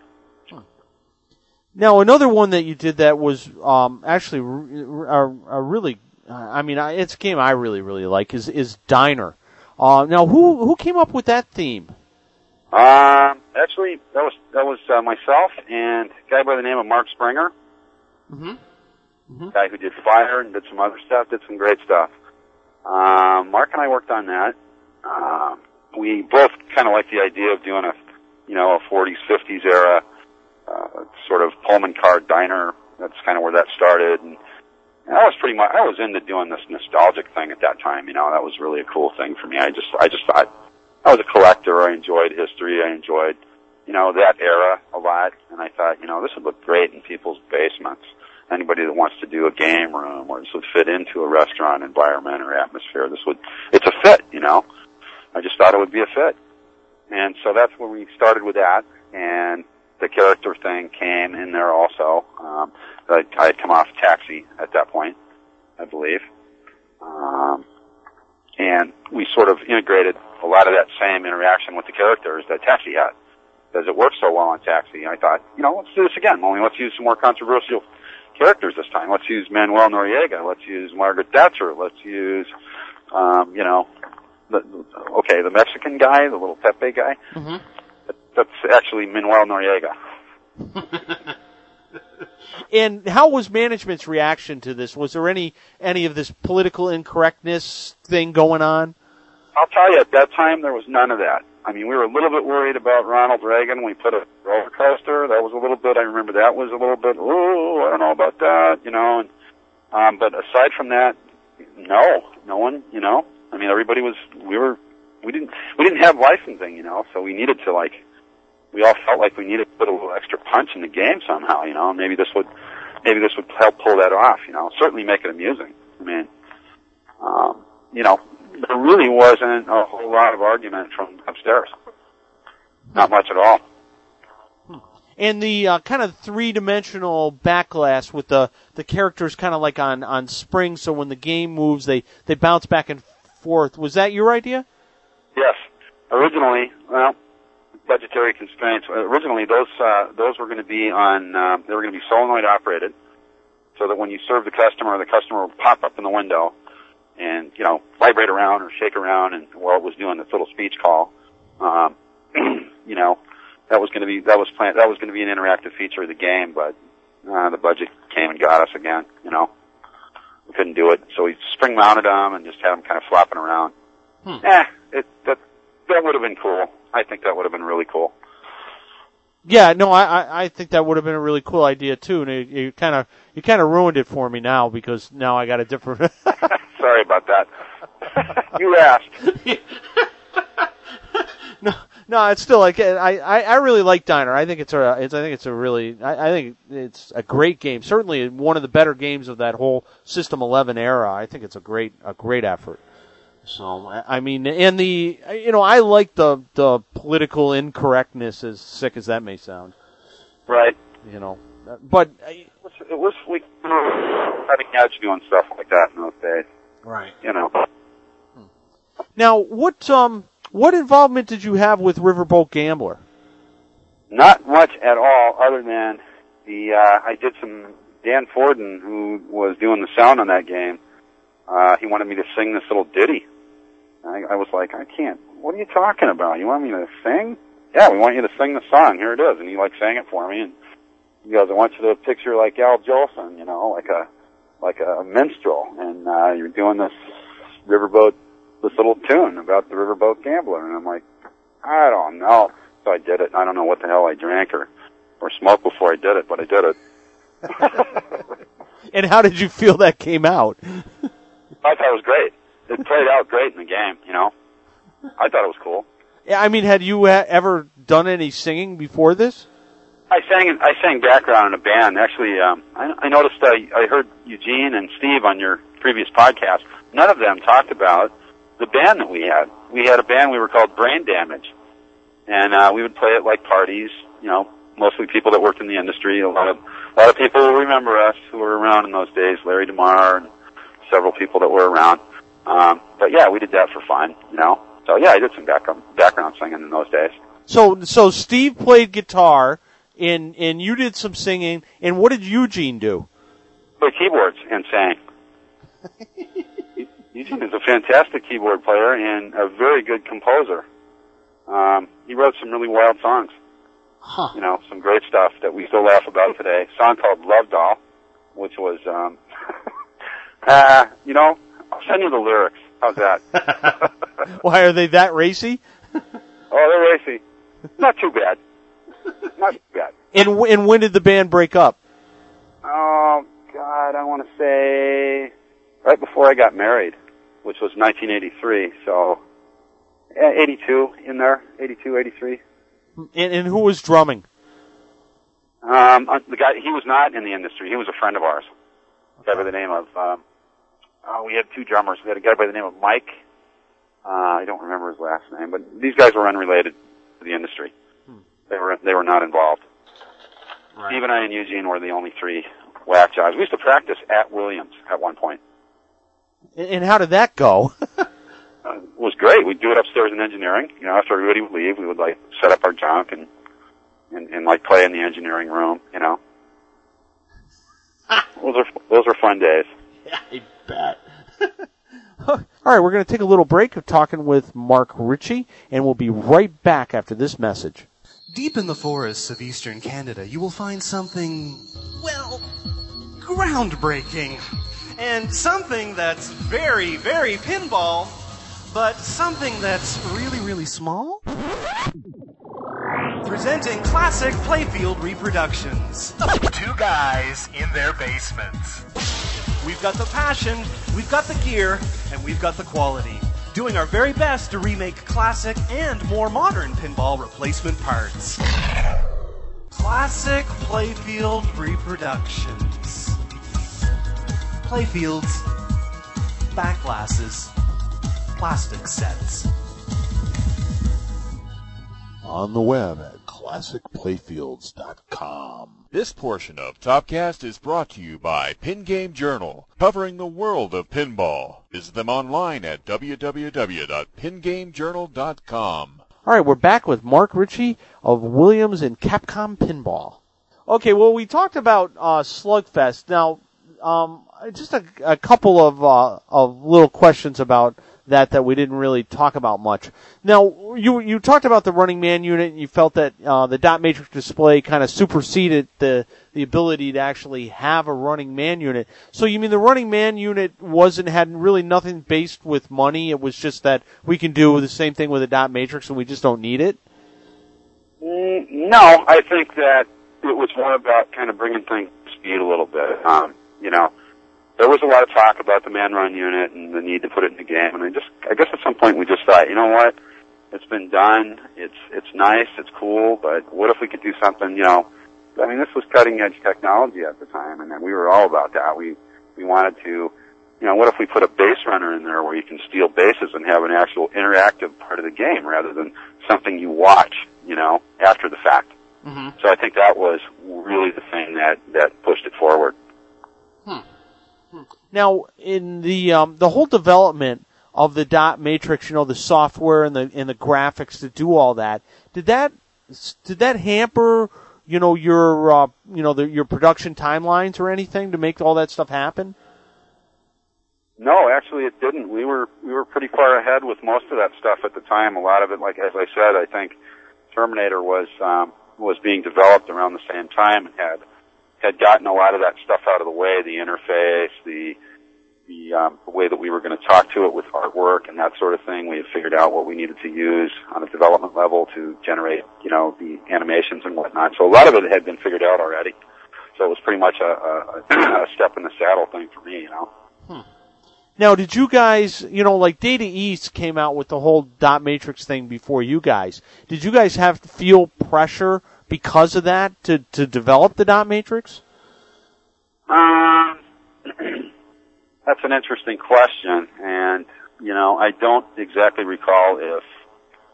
Now, another one that you did that was um, actually a really, I mean, it's a game I really, really like is is Diner. Uh, now, who who came up with that theme? Um, actually, that was that was uh, myself and a guy by the name of Mark Springer. Mm-hmm. Guy who did Fire and did some other stuff, did some great stuff. Um, Mark and I worked on that. Um, we both kind of like the idea of doing a, you know, a 40s, 50s era uh, sort of Pullman car diner. That's kind of where that started. And, and I was pretty much I was into doing this nostalgic thing at that time. You know, that was really a cool thing for me. I just I just thought I was a collector. I enjoyed history. I enjoyed, you know, that era a lot. And I thought, you know, this would look great in people's basements. anybody that wants to do a game room or this would fit into a restaurant environment or atmosphere. This would, it's a fit, you know. I just thought it would be a fit. And so that's where we started with that. And the character thing came in there also. Um, I, I had come off Taxi at that point, I believe. Um, and we sort of integrated a lot of that same interaction with the characters that Taxi had. Because it worked so well on Taxi, I thought, you know, let's do this again. Only let's use some more controversial characters this time. Let's use Manuel Noriega. Let's use Margaret Thatcher. Let's use, um, you know, the, okay, the Mexican guy, the little Pepe guy. Mm-hmm. That's actually Manuel Noriega. <laughs> And how was management's reaction to this? Was there any any of this political incorrectness thing going on? I'll tell you, at that time there was none of that. I mean, we were a little bit worried about Ronald Reagan. We put a roller coaster. That was a little bit. I remember that was a little bit. Oh, I don't know about that, you know. And um, but aside from that, no, no one, you know. I mean, everybody was. We were. We didn't. We didn't have licensing, you know. So we needed to like. We all felt like we needed to put a little extra punch in the game somehow, you know. Maybe this would. Maybe this would help pull that off, you know. Certainly make it amusing. I mean, um, you know, there really wasn't a whole lot of argument from upstairs. Not much at all. And the uh, kind of three dimensional backglass with the the characters kind of like on on springs, so when the game moves, they they bounce back and forth. Was that your idea? Yes. Originally, well, budgetary constraints. Originally, those uh, those were going to be on. Uh, they were going to be solenoid operated, so that when you serve the customer, the customer would pop up in the window, and you know vibrate around or shake around, and while it was doing its little speech call, um, <clears throat> you know, that was going to be that was planned. That was going to be an interactive feature of the game, but uh, the budget came and got us again. You know, we couldn't do it, so we spring mounted them and just had them kind of flopping around. Hmm. Eh, it that that would have been cool. I think that would have been really cool. Yeah, no, I I, I think that would have been a really cool idea too, and it, you kind of you kind of ruined it for me now because now I got a different. <laughs> Sorry about that. <laughs> you asked. <laughs> no, no, it's still like I, I, I really like Diner. I think it's a, it's, I think it's a really, I, I think it's a great game. Certainly one of the better games of that whole System 11 era. I think it's a great, a great effort. So, I mean, and the, you know, I like the, the political incorrectness, as sick as that may sound. Right. You know, but it was, it was cutting edge doing stuff like that in those days. Right. You know. Now, what um, what involvement did you have with Riverboat Gambler? Not much at all, other than the uh, I did some Dan Forden, who was doing the sound on that game. Uh, he wanted me to sing this little ditty. I, I was like, I can't. What are you talking about? You want me to sing? Yeah, we want you to sing the song. Here it is. And he like sang it for me, and he goes, I want you to picture like Al Jolson, you know, like a like a minstrel, and uh, you're doing this riverboat, this little tune about the riverboat gambler. And I'm like, I don't know. So I did it. I don't know what the hell I drank or or smoked before I did it, but I did it. <laughs> and how did you feel that came out? I thought it was great. It played out great in the game. You know, I thought it was cool. Yeah, I mean, had you ever done any singing before this? I sang I sang background in a band. Actually, um, I, I noticed uh, I heard Eugene and Steve on your previous podcast. None of them talked about the band that we had. We had a band we were called Brain Damage, and uh, we would play at like parties. You know, mostly people that worked in the industry. A lot of a lot of people will remember us who were around in those days. Larry DeMar and several people that were around. Um, but yeah, we did that for fun. You know, so yeah, I did some background background singing in those days. So so Steve played guitar and and you did some singing. And what did Eugene do? Play keyboards and sang. <laughs> Eugene is a fantastic keyboard player and a very good composer. Um, he wrote some really wild songs. Huh. You know, some great stuff that we still laugh about today. A song called Love Doll, which was, um, <laughs> uh, you know, I'll send you the lyrics. How's that? <laughs> <laughs> Why are they that racy? oh, they're racy. Not too bad. Not too bad. And and when did the band break up? Oh God, I want to say right before I got married, which was 1983. So, 82 in there, 82, 83. And, and who was drumming? Um, uh, the guy, he was not in the industry. He was a friend of ours. Guy by the name of, um, oh, we had two drummers. We had a guy by the name of Mike. Uh, I don't remember his last name, but these guys were unrelated to the industry. They were, they were not involved. Steve and I and Eugene were the only three whack jobs. We used to practice at Williams at one point. And, and how did that go? <laughs> Uh, it was great. We'd do it upstairs in engineering. You know, after everybody would leave, we would like set up our junk and, and, and like play in the engineering room, you know. <laughs> those are, those are fun days. I bet. <laughs> All right, we're going to take a little break of talking with Mark Ritchie, and we'll be right back after this message. Deep in the forests of eastern Canada, you will find something, well, groundbreaking. And something that's very, very pinball, but something that's really, really small? Presenting classic Playfield reproductions. Two guys in their basements. We've got the passion, we've got the gear, and we've got the quality. Doing our very best to remake classic and more modern pinball replacement parts. Classic Playfield reproductions. Playfields, backglasses, plastic sets. On the web classicplayfields.com. This portion of Topcast is brought to you by Pin Game Journal, covering the world of pinball. Visit them online at www.pingamejournal.com. All right, we're back with Mark Ritchie of Williams and Capcom Pinball. Okay, well, we talked about uh, Slugfest. Now, um, just a, a couple of uh, of little questions about that that we didn't really talk about much. Now, you you talked about the Running Man unit, and you felt that uh, the dot matrix display kind of superseded the the ability to actually have a Running Man unit. So you mean the Running Man unit wasn't had really nothing based with money? It was just that we can do the same thing with a dot matrix, and we just don't need it. Mm, no, I think that it was more about kind of bringing things to speed a little bit. Um, you know, there was a lot of talk about the man run unit and the need to put it in the game, and I just, I guess at some point we just thought, you know what, it's been done, it's, it's nice, it's cool, but what if we could do something, you know, I mean, this was cutting edge technology at the time, and we were all about that. We, we wanted to, you know, what if we put a base runner in there where you can steal bases and have an actual interactive part of the game rather than something you watch, you know, after the fact. Mm-hmm. So I think that was really the thing that, that pushed it forward. Now, in the um, the whole development of the dot matrix, you know, the software and the and the graphics to do all that, did that did that hamper, you know, your uh, you know the, your production timelines or anything to make all that stuff happen? No, actually it didn't. We were we were pretty far ahead with most of that stuff at the time. A lot of it, like as I said, I think Terminator was um, was being developed around the same time and had had gotten a lot of that stuff out of the way, the interface, the the, um, the way that we were going to talk to it with artwork and that sort of thing. We had figured out what we needed to use on a development level to generate, you know, the animations and whatnot. So a lot of it had been figured out already. So it was pretty much a, a, a <clears throat> step in the saddle thing for me, you know. Now, did you guys, you know, like Data East came out with the whole dot matrix thing before you guys. Did you guys have to feel pressure because of that to to develop the dot matrix? Um, <clears throat> that's an interesting question, and you know, I don't exactly recall if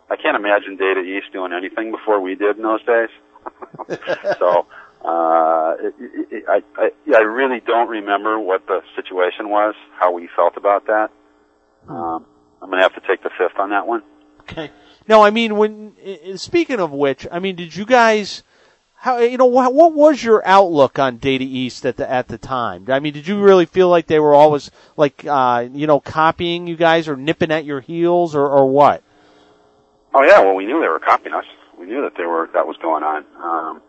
I can't imagine Data East doing anything before we did in those days. <laughs> so, uh, it, it, it, I, I, I really don't remember what the situation was, how we felt about that. Um, I'm gonna have to take the fifth on that one. Okay. Now, I mean, when speaking of which, I mean, did you guys, how you know, what, what was your outlook on Data East at the at the time? I mean, did you really feel like they were always like, uh, you know, copying you guys or nipping at your heels or or what? Oh yeah, well we knew they were copying us. We knew that they were that was going on. Um,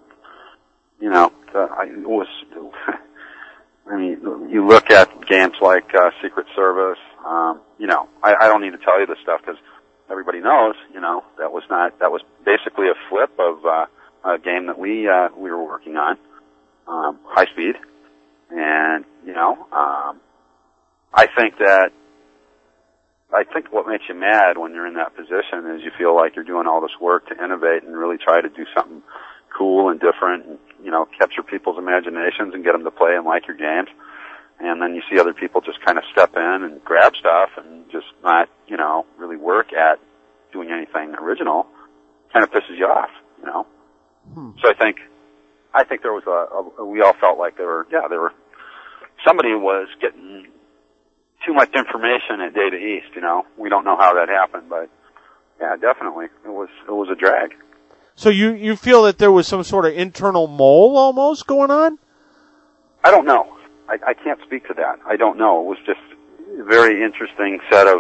you know, the, I it was. <laughs> I mean, you look at games like uh, Secret Service. Um, you know, I, I don't need to tell you this stuff because everybody knows. You know, that was not that was basically a flip of uh, a game that we uh, we were working on, um, high speed, and you know, um, I think that I think what makes you mad when you're in that position is you feel like you're doing all this work to innovate and really try to do something cool and different, and you know, capture people's imaginations and get them to play and like your games. And then you see other people just kind of step in and grab stuff and just not, you know, really work at doing anything original. Kind of pisses you off, you know. Hmm. So I think, I think there was a, a, we all felt like there were, yeah, there were, somebody was getting too much information at Data East, you know. We don't know how that happened, but yeah, definitely. It was, it was a drag. So you you feel that there was some sort of internal mole almost going on? I don't know. I, I can't speak to that. I don't know. It was just a very interesting set of,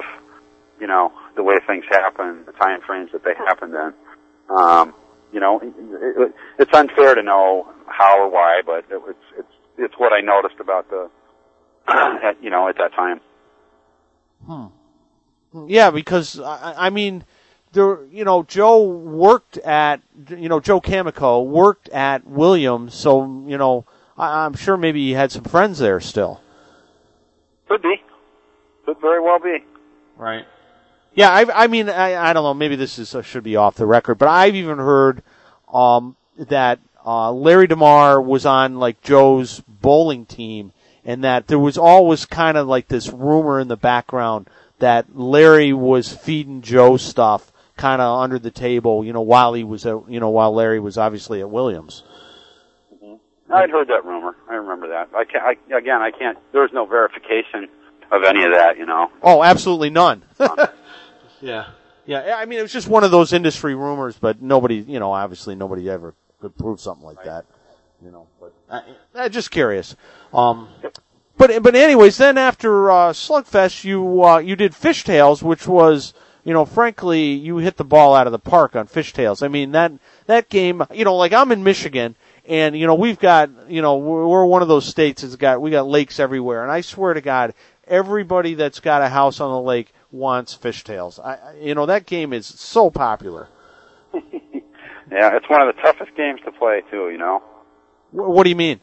you know, the way things happen, the time frames that they happened in. Um, you know, it, it, it's unfair to know how or why, but it, it's it's it's what I noticed about the, <clears throat> at, you know, at that time. Hmm. Yeah, because I, I mean, there, you know, Joe worked at, you know, Joe Kaminkow worked at Williams, so you know, I, I'm sure maybe he had some friends there still. Could be. Could very well be. Right. Yeah, I, I mean, I, I don't know. Maybe this is uh, should be off the record, but I've even heard um, that uh, Larry DeMar was on like Joe's bowling team, and that there was always kind of like this rumor in the background that Larry was feeding Joe stuff kind of under the table, you know, while he was at, you know, while Larry was obviously at Williams. I'd heard that rumor. I remember that. I can't. I, again, I can't. There's no verification of any of that. You know. Oh, absolutely none. <laughs> yeah. Yeah, I mean, it was just one of those industry rumors, but nobody, you know, obviously nobody ever could prove something like that, you know. But I, I'm just curious. Um, but but anyways, then after uh, Slugfest, you uh, you did Fish Tales, which was, you know, frankly, you hit the ball out of the park on Fish Tales. I mean that that game, you know, like I'm in Michigan, and you know we've got, you know, we're, one of those states that's got we got lakes everywhere, and I swear to God, everybody that's got a house on the lake wants Fish Tales. I, I- you know, that game is so popular. <laughs> Yeah, it's one of the toughest games to play too. You know. What do you mean?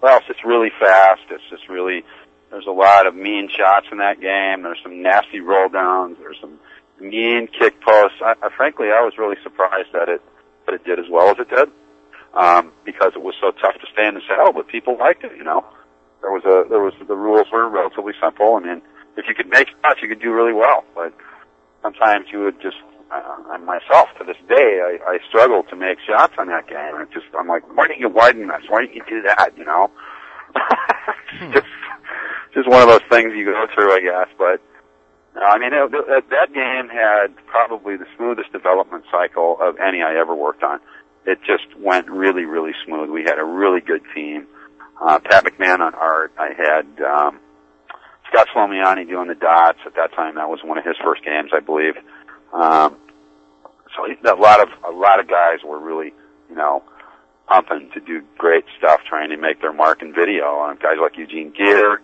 Well, it's just really fast. It's just really. There's a lot of mean shots in that game. There's some nasty roll downs. There's some mean kick posts. I, I, frankly, I was really surprised that it that it did as well as it did, um, because it was so tough to stay in the saddle. But people liked it. You know, there was a there was the rules were relatively simple. I mean, if you could make shots, you could do really well. But sometimes you would just. Uh, and myself, to this day, I, I struggle to make shots on that game. It just, I'm like, why didn't you widen this? Why didn't you do that? You know, <laughs> just, just one of those things you go through, I guess. But no, I mean, it, it, that game had probably the smoothest development cycle of any I ever worked on. It just went really, really smooth. We had a really good team. Uh, Pat McMahon on art. I had um, Scott Slomiany doing the dots. At that time, that was one of his first games, I believe. Um, so a lot of a lot of guys were really, you know, pumping to do great stuff, trying to make their mark in video. Um, guys like Eugene Geer,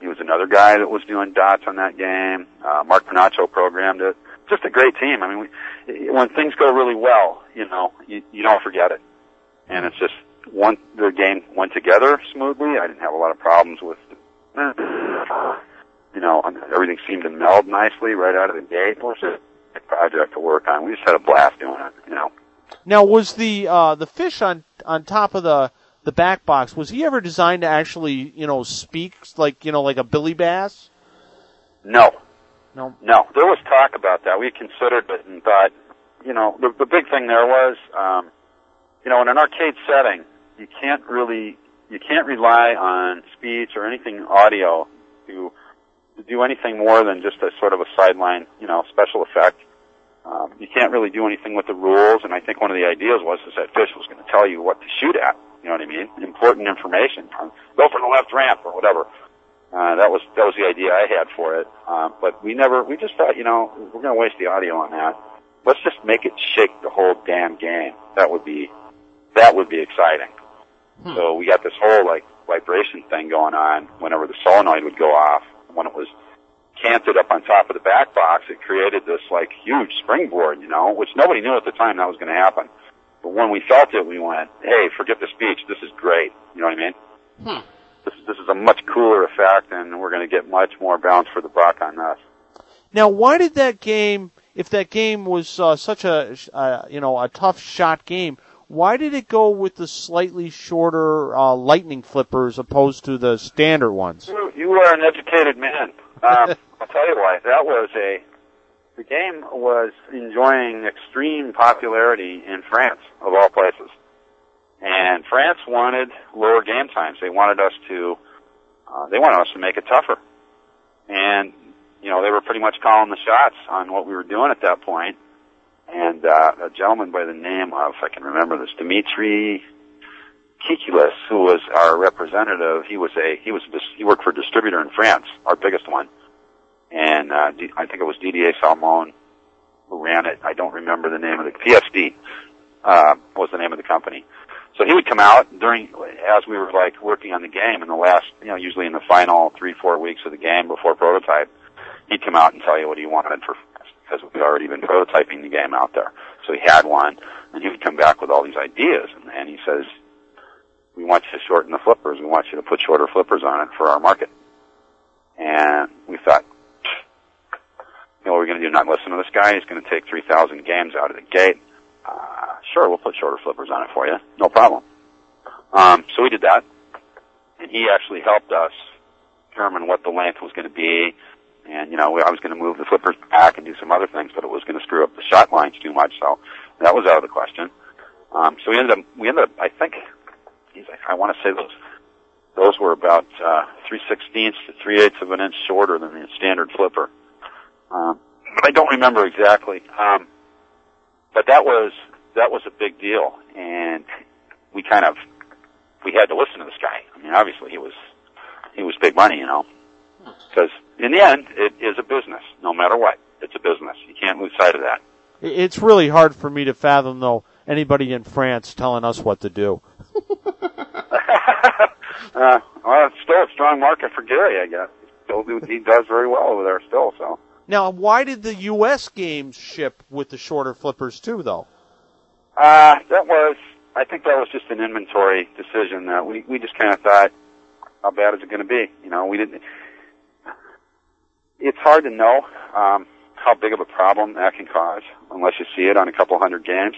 he was another guy that was doing dots on that game. Uh, Mark Penacho programmed it. Just a great team. I mean, we, when things go really well, you know, you, you don't forget it. And it's just one the game went together smoothly. I didn't have a lot of problems with, you know, everything seemed to meld nicely right out of the gate. It was just a project to work on. We just had a blast doing it. You know. Now, was the uh, the fish on on top of the the back box was he ever designed to actually you know speak like you know like a Billy Bass? No, No. No, there was talk about that. We considered it and thought, you know, the, the big thing there was, um, you know, in an arcade setting, you can't really, you can't rely on speech or anything audio to, to do anything more than just a sort of a sideline, you know, special effect. Um, you can't really do anything with the rules, and I think one of the ideas was is that Fish was going to tell you what to shoot at. You know what I mean? Important information. Go for the left ramp or whatever. Uh, that was that was the idea I had for it. Um, but we never we just thought, you know, we're going to waste the audio on that. Let's just make it shake the whole damn game. That would be that would be exciting. So we got this whole like vibration thing going on whenever the solenoid would go off. When it was canted up on top of the back box, it created this like huge springboard, you know, which nobody knew at the time that was going to happen. But when we felt it, we went, "Hey, forget the speech. This is great." You know what I mean? This, this is a much cooler effect, and we're going to get much more bounce for the buck on this. Now, why did that game, if that game was uh, such a uh, you know a tough shot game, Why did it go with the slightly shorter uh, lightning flippers opposed to the standard ones? You, you are an educated man. Um, <laughs> I'll tell you why. That was a the game was enjoying extreme popularity in France, of all places. And France wanted lower game times. They wanted us to, uh, they wanted us to make it tougher. And, you know, they were pretty much calling the shots on what we were doing at that point. And, uh, a gentleman by the name of, if I can remember this, Dimitri Kikulis, who was our representative, he was a, he was, he worked for a distributor in France, our biggest one and uh, I think it was DDA Salmon who ran it. I don't remember the name of the PSD uh, was the name of the company. So he would come out during as we were like working on the game in the last, you know, usually in the final three four weeks of the game before prototype. He'd come out and tell you what he wanted for because we'd already been prototyping the game out there. So he had one, and he would come back with all these ideas, and, and he says, "We want you to shorten the flippers. We want you to put shorter flippers on it for our market." And we thought, you know, what we're going to do not listen to this guy. He's going to take 3,000 games out of the gate. Uh, sure, we'll put shorter flippers on it for you. No problem. Um, so we did that. And he actually helped us determine what the length was going to be. And, you know, I was going to move the flippers back and do some other things, but it was going to screw up the shot lines too much. So that was out of the question. Um, so we ended up, we ended up, I think, geez, I, I want to say those, those were about, uh, 3 sixteenths to 3 eighths of an inch shorter than the standard flipper. Um, but I don't remember exactly. Um, but that was that was a big deal, and we kind of we had to listen to this guy. I mean, obviously he was he was big money, you know, because in the end it is a business. No matter what, it's a business. You can't lose sight of that. It's really hard for me to fathom, though, anybody in France telling us what to do. <laughs> uh, well, it's still a strong market for Gary, I guess. Still, do, he does very well over there still. So now, why did the U.S. games ship with the shorter flippers too, though? Uh, that was, I think that was just an inventory decision that we, we just kind of thought, how bad is it going to be? You know, we didn't, it's hard to know, um, how big of a problem that can cause unless you see it on a couple hundred games.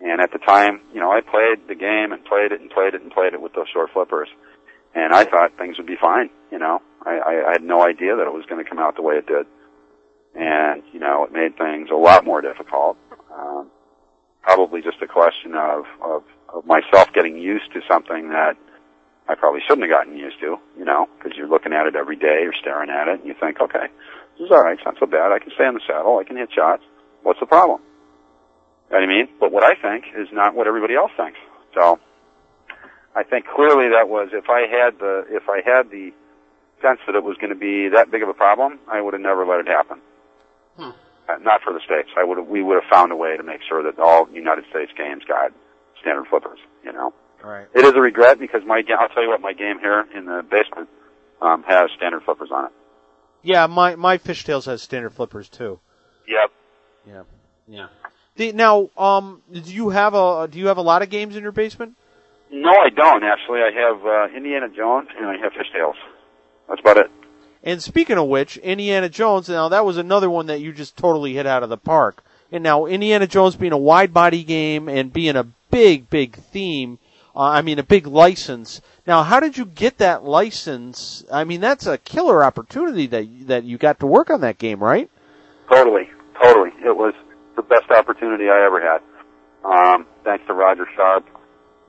And at the time, you know, I played the game and played it and played it and played it with those short flippers. And I thought things would be fine, you know. I, I, I had no idea that it was going to come out the way it did and you know it made things a lot more difficult. Um, probably just a question of, of of myself getting used to something that I probably shouldn't have gotten used to. You know, because you're looking at it every day, you're staring at it, and you think, okay, this is all right. It's not so bad. I can stay in the saddle. I can hit shots. What's the problem? You know what I mean? But what I think is not what everybody else thinks. So I think clearly that was if I had the if I had the sense that it was going to be that big of a problem, I would have never let it happen. Uh, not for the states. I would have, we would have found a way to make sure that all United States games got standard flippers. You know, right. it is a regret because my I'll tell you what my game here in the basement um, has standard flippers on it. Yeah, my my Fish Tales has standard flippers too. Yep. Yeah. Yeah. The, now, um, do you have a do you have a lot of games in your basement? No, I don't actually. I have uh, Indiana Jones and I have Fish Tales. That's about it. And speaking of which, Indiana Jones, now that was another one that you just totally hit out of the park. And now Indiana Jones being a wide body game and being a big, big theme, uh, I mean a big license. Now, how did you get that license? I mean, that's a killer opportunity that that you got to work on that game, right? Totally, totally. It was the best opportunity I ever had. Um, thanks to Roger Sharpe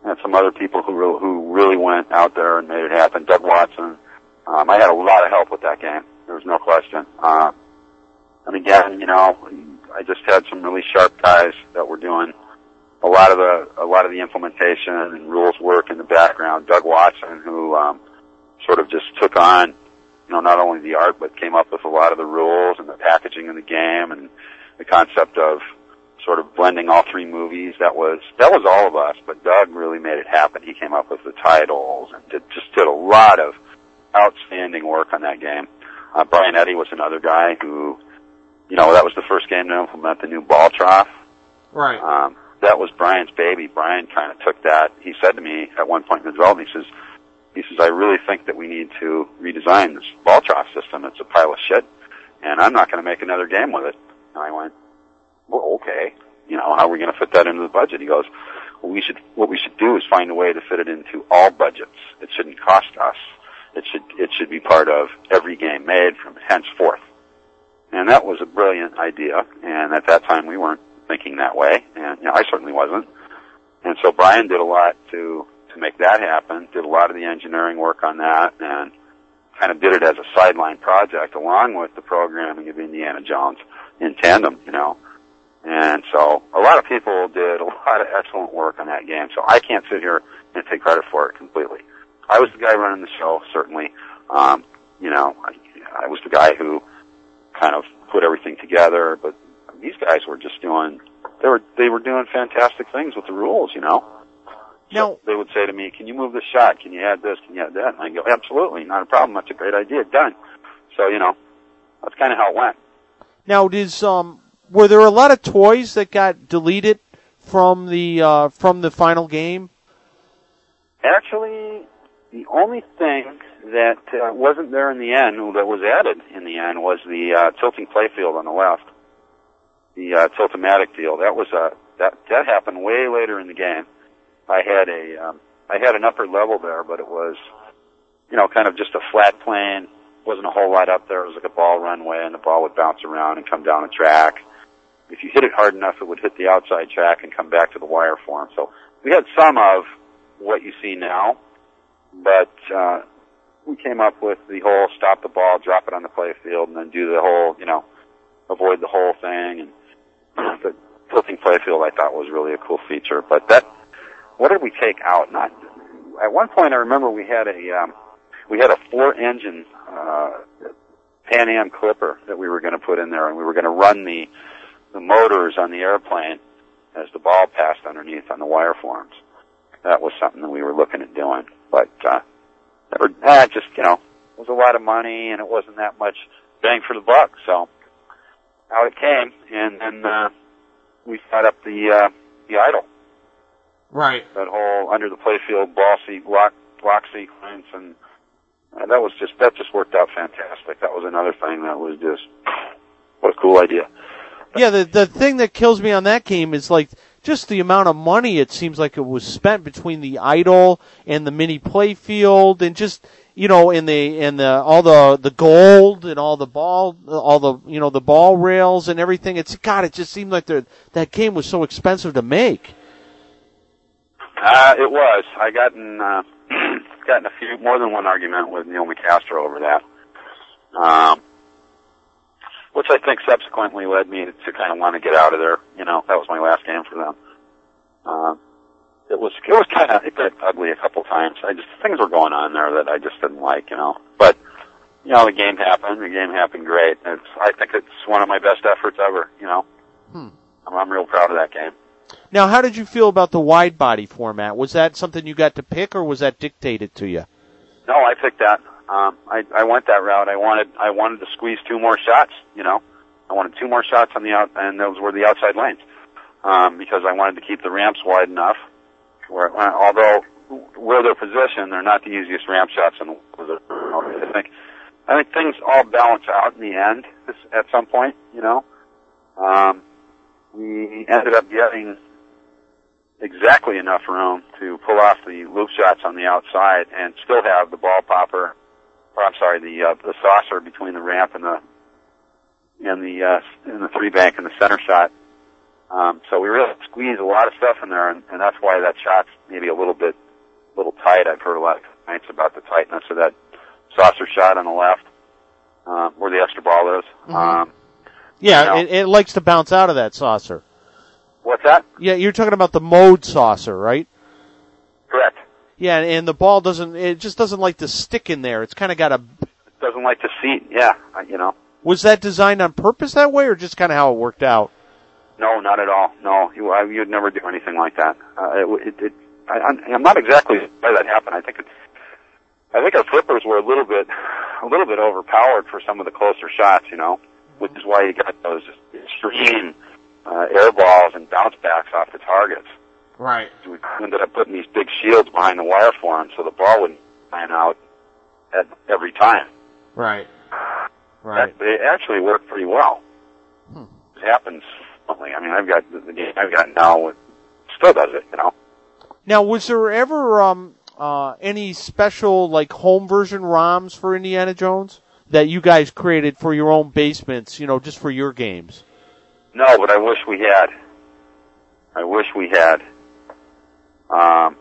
and some other people who re- who really went out there and made it happen. Doug Watson um, I had a lot of help with that game. There was no question. Uh, and again, you know, I just had some really sharp guys that were doing a lot of the a lot of the implementation and rules work in the background. Doug Watson, who um, sort of just took on, you know, not only the art but came up with a lot of the rules and the packaging of the game and the concept of sort of blending all three movies. That was that was all of us, but Doug really made it happen. He came up with the titles and did, just did a lot of outstanding work on that game. Uh, Brian Eddy was another guy who, you know, that was the first game to implement the new ball trough. Right. Um, that was Brian's baby. Brian kind of took that. He said to me at one point in the development, he says, he says, I really think that we need to redesign this ball trough system. It's a pile of shit, and I'm not going to make another game with it. And I went, well, okay. You know, how are we going to fit that into the budget? He goes, what we should what we should do is find a way to fit it into all budgets. It shouldn't cost us. It should it should be part of every game made from henceforth. And that was a brilliant idea. And at that time, we weren't thinking that way, and you know, I certainly wasn't. And so Brian did a lot to to make that happen. Did a lot of the engineering work on that, and kind of did it as a sideline project along with the programming of Indiana Jones in tandem, you know. And so a lot of people did a lot of excellent work on that game. So I can't sit here and take credit for it completely. I was the guy running the show, certainly. Um, you know, I, I was the guy who kind of put everything together, but these guys were just doing they were they were doing fantastic things with the rules, you know. Now they would say to me, "Can you move this shot? Can you add this? Can you add that?" And I go, "Absolutely, not a problem. That's a great idea. Done." So you know, that's kind of how it went. Now, does um, were there a lot of toys that got deleted from the uh, from the final game? Actually, the only thing that uh, wasn't there in the end that was added in the end was the uh, tilting playfield on the left, the uh, tiltomatic deal. That was uh, that that happened way later in the game. I had a um, I had an upper level there, but it was you know kind of just a flat plane. wasn't a whole lot up there. It was like a ball runway, and the ball would bounce around and come down a track. If you hit it hard enough, it would hit the outside track and come back to the wire form. So we had some of what you see now, but uh, we came up with the whole stop the ball, drop it on the play field, and then do the whole, you know, avoid the whole thing. And <clears throat> the tilting play field I thought was really a cool feature. But that, what did we take out? Not at one point I remember we had a um, we had a four engine uh, Pan Am Clipper that we were going to put in there, and we were going to run the the motors on the airplane as the ball passed underneath on the wire forms. That was something that we were looking at doing, but uh, or eh, just you know, it was a lot of money and it wasn't that much bang for the buck. So out it came, and then uh, we set up the uh, the idol. Right. That whole under the playfield seat block block sequence, and uh, that was just that just worked out fantastic. That was another thing that was just what a cool idea. Yeah, the the thing that kills me on that game is like just the amount of money it seems like it was spent between the idol and the mini playfield and just you know in the in the all the the gold and all the ball all the you know the ball rails and everything. It's god it just seemed like the that game was so expensive to make. Uh it was. I gotten uh <clears throat> gotten a few more than one argument with Neil Nicastro over that. Um which I think subsequently led me to kind of want to get out of there. You know, that was my last game for them. Uh, it was it was kind of it got ugly a couple times. I just things were going on there that I just didn't like. You know, but you know the game happened. The game happened great. It's I think it's one of my best efforts ever. You know, hmm. I'm, I'm real proud of that game. Now, how did you feel about the wide body format? Was that something you got to pick, or was that dictated to you? No, I picked that. Um, I, I went that route. I wanted I wanted to squeeze two more shots. You know, I wanted two more shots on the out, and those were the outside lanes um, because I wanted to keep the ramps wide enough. Where, although where they're positioned, they're not the easiest ramp shots in the world. I think I think things all balance out in the end at some point. You know, um, we ended up getting exactly enough room to pull off the loop shots on the outside and still have the ball popper or I'm sorry, the uh, the saucer between the ramp and the and the uh, and the three bank and the center shot. Um, so we really squeezed a lot of stuff in there, and, and that's why that shot's maybe a little bit a little tight. I've heard a lot of complaints about the tightness of that saucer shot on the left, um, where the extra ball is. Mhm. Um, Yeah, You know? it, it likes to bounce out of that saucer. what's that? Yeah, you're talking about the mode saucer, right? Correct. Yeah, and, the ball doesn't. It just doesn't like to stick in there. It's kind of got a. Doesn't like to seat. Yeah, you know. Was that designed on purpose that way, or just kind of how it worked out? No, not at all. No, you, I, you'd never do anything like that. Uh, it, it, it, I, I'm- not exactly why that happened. I think it, I think our flippers were a little bit, a little bit overpowered for some of the closer shots, you know, which is why you got those extreme uh, air balls and bounce backs off the targets. Right. We ended up putting these big shields behind the wire form so the ball wouldn't fan out at every time. Right. That, they actually worked pretty well. Hmm. It happens. frequently. I mean, I've got the, the game I've got now. It still does it, you know. Now, was there ever um, uh, any special like home version ROMs for Indiana Jones that you guys created for your own basements? You know, just for your games. No, but I wish we had. I wish we had. Um,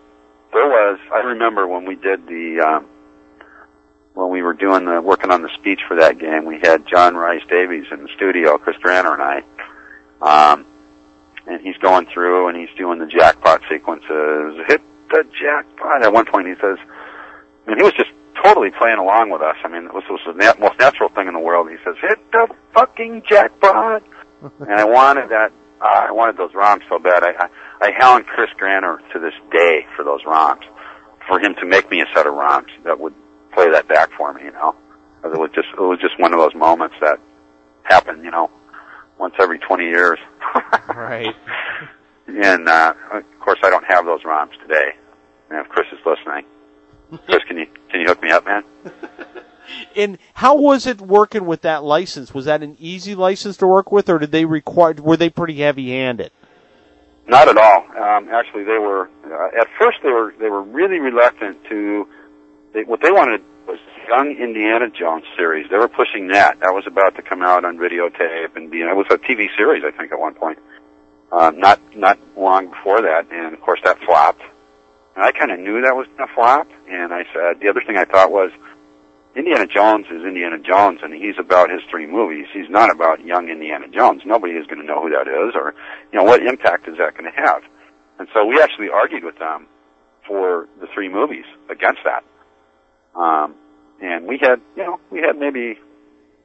there was. I remember when we did the um, when we were doing the working on the speech for that game. We had John Rhys Davies in the studio, Chris Granner and I. Um, and he's going through and he's doing the jackpot sequences. Hit the jackpot. At one point, he says, I mean, he was just totally playing along with us. I mean, it was, it was the nat- most natural thing in the world. He says, "Hit the fucking jackpot," <laughs> and I wanted that. Uh, I wanted those ROMs so bad. I, I I hound Chris Granner to this day for those ROMs, for him to make me a set of ROMs that would play that back for me. You know, it was just it was just one of those moments that happen. You know, once every twenty years. <laughs> Right. And uh, of course, I don't have those ROMs today. And if Chris is listening, Chris, can you can you hook me up, man? <laughs> And how was it working with that license? Was that an easy license to work with, or did they require? Were they pretty heavy-handed? Not at all. Um, actually, they were uh, at first they were they were really reluctant to. They, what they wanted was Young Indiana Jones series. They were pushing that. That was about to come out on videotape and be. It was a TV series, I think, at one point. Uh, not not long before that, and of course that flopped. And I kind of knew that was going to flop. And I said the other thing I thought was Indiana Jones is Indiana Jones, and he's about his three movies. He's not about young Indiana Jones. Nobody is going to know who that is, or you know what impact is that going to have. And so we actually argued with them for the three movies against that. Um, and we had, you know, we had maybe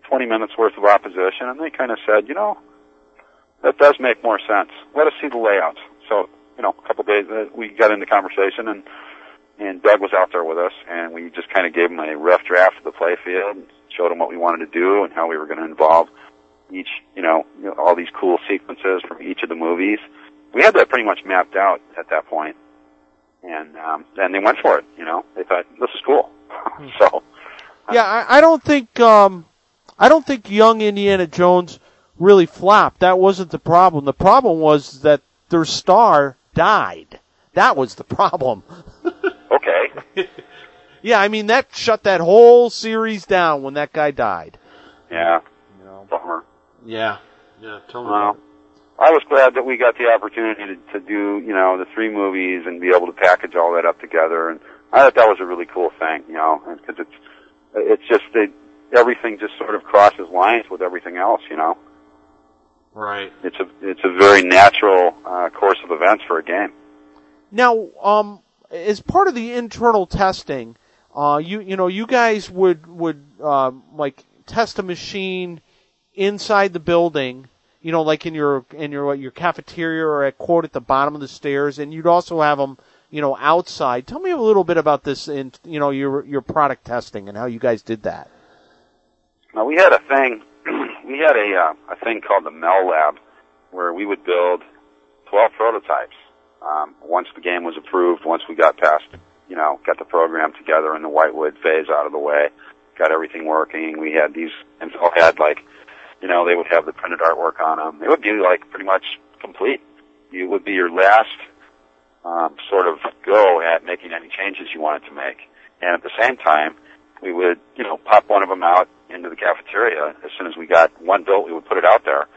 20 minutes worth of opposition, and they kind of said, you know, that does make more sense. Let us see the layouts. So, you know, a couple of days uh, we got into conversation, and and Doug was out there with us, and we just kind of gave him a rough draft of the play field, showed him what we wanted to do and how we were going to involve each, you know, you know, all these cool sequences from each of the movies. We had that pretty much mapped out at that point, and um, and they went for it. You know, they thought this is cool. <laughs> so Yeah, I, I don't think um, I don't think young Indiana Jones really flopped. That wasn't the problem. The problem was that their star died. That was the problem. <laughs> okay, Yeah, I mean that shut that whole series down when that guy died. yeah, You know. bummer. Yeah. Yeah, tell me. Well, I was glad that we got the opportunity to, to do, you know, the three movies and be able to package all that up together. And I thought that was a really cool thing, you know, because it's it's just that everything just sort of crosses lines with everything else, you know. Right. It's a it's a very natural uh, course of events for a game. Now, um, as part of the internal testing, uh, you you know you guys would would um, like test a machine inside the building, you know, like in your in your what, your cafeteria or at court at the bottom of the stairs, and you'd also have them, you know, outside. Tell me a little bit about this in you know your your product testing and how you guys did that. Now we had a thing, <clears throat> we had a uh, a thing called the Mel Lab, where we would build twelve prototypes. Um, once the game was approved, once we got past, you know, got the program together and the Whitewood phase out of the way, got everything working. We had these, and all had like, you know, they would have the printed artwork on them. It would be like pretty much complete. It would be your last um, sort of go at making any changes you wanted to make. And at the same time, we would, you know, pop one of them out into the cafeteria. As soon as we got one built, we would put it out there,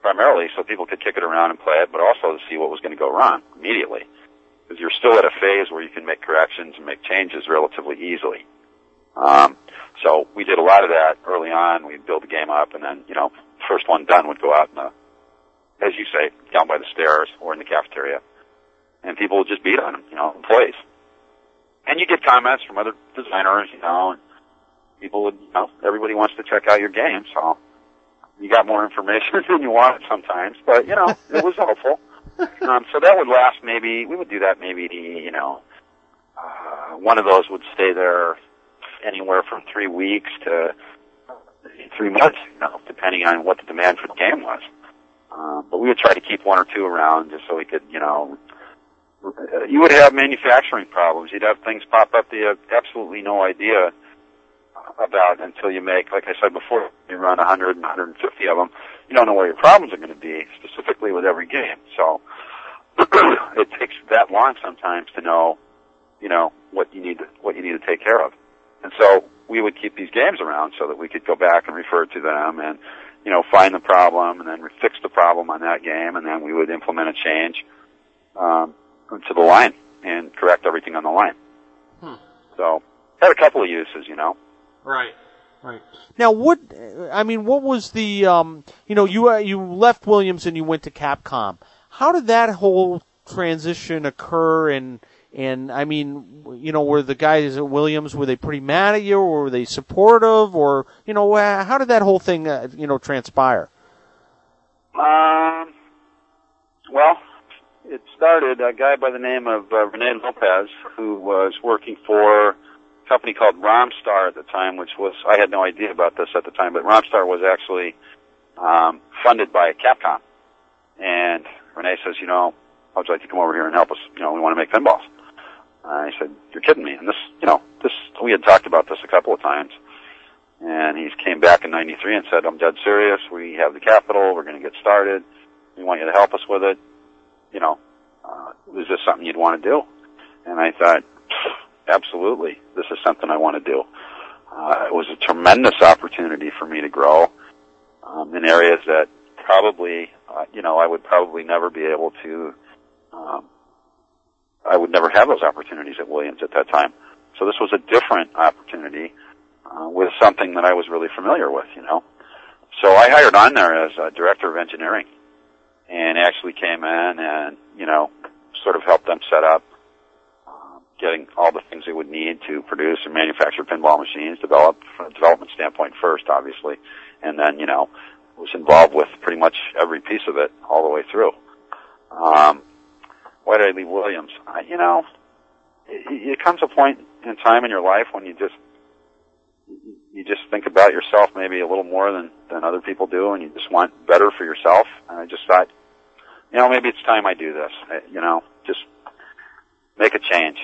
primarily so people could kick it around and play it, but also to see what was going to go wrong immediately. Because you're still at a phase where you can make corrections and make changes relatively easily. Um, so we did a lot of that early on. We'd build the game up, and then, you know, first one done would go out in the, as you say, down by the stairs or in the cafeteria. And people would just beat on them, you know, employees. And you get comments from other designers, you know, and people would, you know, everybody wants to check out your game, so you got more information <laughs> than you wanted sometimes, but, you know, it was helpful. <laughs> Um, so that would last maybe, we would do that maybe, you know, uh, one of those would stay there anywhere from three weeks to three months, you know, depending on what the demand for the game was. Uh, but we would try to keep one or two around just so we could, you know, you would have manufacturing problems. You'd have things pop up that you have absolutely no idea about until you make, like I said before, you run 100 and 150 of them. You don't know where your problems are going to be specifically with every game. So, <clears throat> it takes that long sometimes to know, you know, what you need to, what you need to take care of. And so we would keep these games around so that we could go back and refer to them and, you know, find the problem and then fix the problem on that game and then we would implement a change, um, to the line and correct everything on the line. Hmm. So, had a couple of uses, you know. Right. Right. Now, what I mean, what was the um, you know, you uh, you left Williams and you went to Capcom. How did that whole transition occur? And and I mean, you know, were the guys at Williams were they pretty mad at you, or were they supportive, or you know, how did that whole thing uh, you know transpire? Um. Well, it started a guy by the name of uh, Rene Lopez, who was working for company called Romstar at the time, which was I had no idea about this at the time, but Romstar was actually um, funded by Capcom. And Rene says, you know, how would you like to come over here and help us? You know, we want to make pinballs. I said, you're kidding me. And this, you know, this we had talked about this a couple of times. And he came back in '93 and said, I'm dead serious. We have the capital. We're going to get started. We want you to help us with it you know, uh, is this something you'd want to do? And I thought, absolutely, this is something I want to do. Uh, it was a tremendous opportunity for me to grow um, in areas that probably, uh, you know, I would probably never be able to. Um, I would never have those opportunities at Williams at that time. So this was a different opportunity uh, with something that I was really familiar with, you know. So I hired on there as a director of engineering and actually came in and, you know, sort of helped them set up getting all the things they would need to produce and manufacture pinball machines, develop from a development standpoint first, obviously, and then, you know, was involved with pretty much every piece of it all the way through. Um, why did I leave Williams? I, you know, it, it comes a point in time in your life when you just you just think about yourself maybe a little more than than other people do, and you just want better for yourself. And I just thought, you know, maybe it's time I do this. I, you know, just make a change.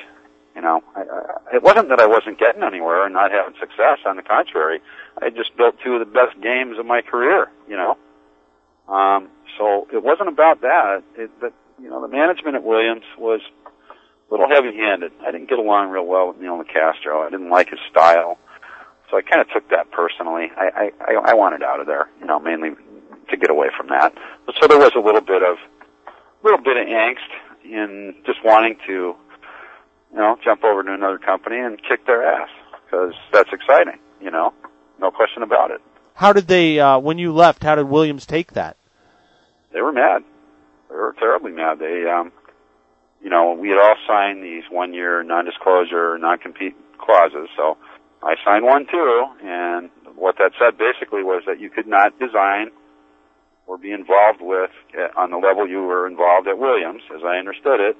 You know, I, I, it wasn't that I wasn't getting anywhere and not having success. On the contrary, I just built two of the best games of my career. You know, um, so it wasn't about that. It, but you know, the management at Williams was a little heavy-handed. I didn't get along real well with Neil Nicastro. I didn't like his style. So I kind of took that personally. I, I, I wanted out of there, you know, mainly to get away from that. But so there was a little bit of, a little bit of angst in just wanting to, you know, jump over to another company and kick their ass because that's exciting, you know, no question about it. How did they, uh, when you left, how did Williams take that? They were mad. They were terribly mad. They, um, you know, we had all signed these one year non-disclosure, non-compete clauses, so I signed one too, and what that said basically was that you could not design or be involved with uh, on the level you were involved at Williams, as I understood it.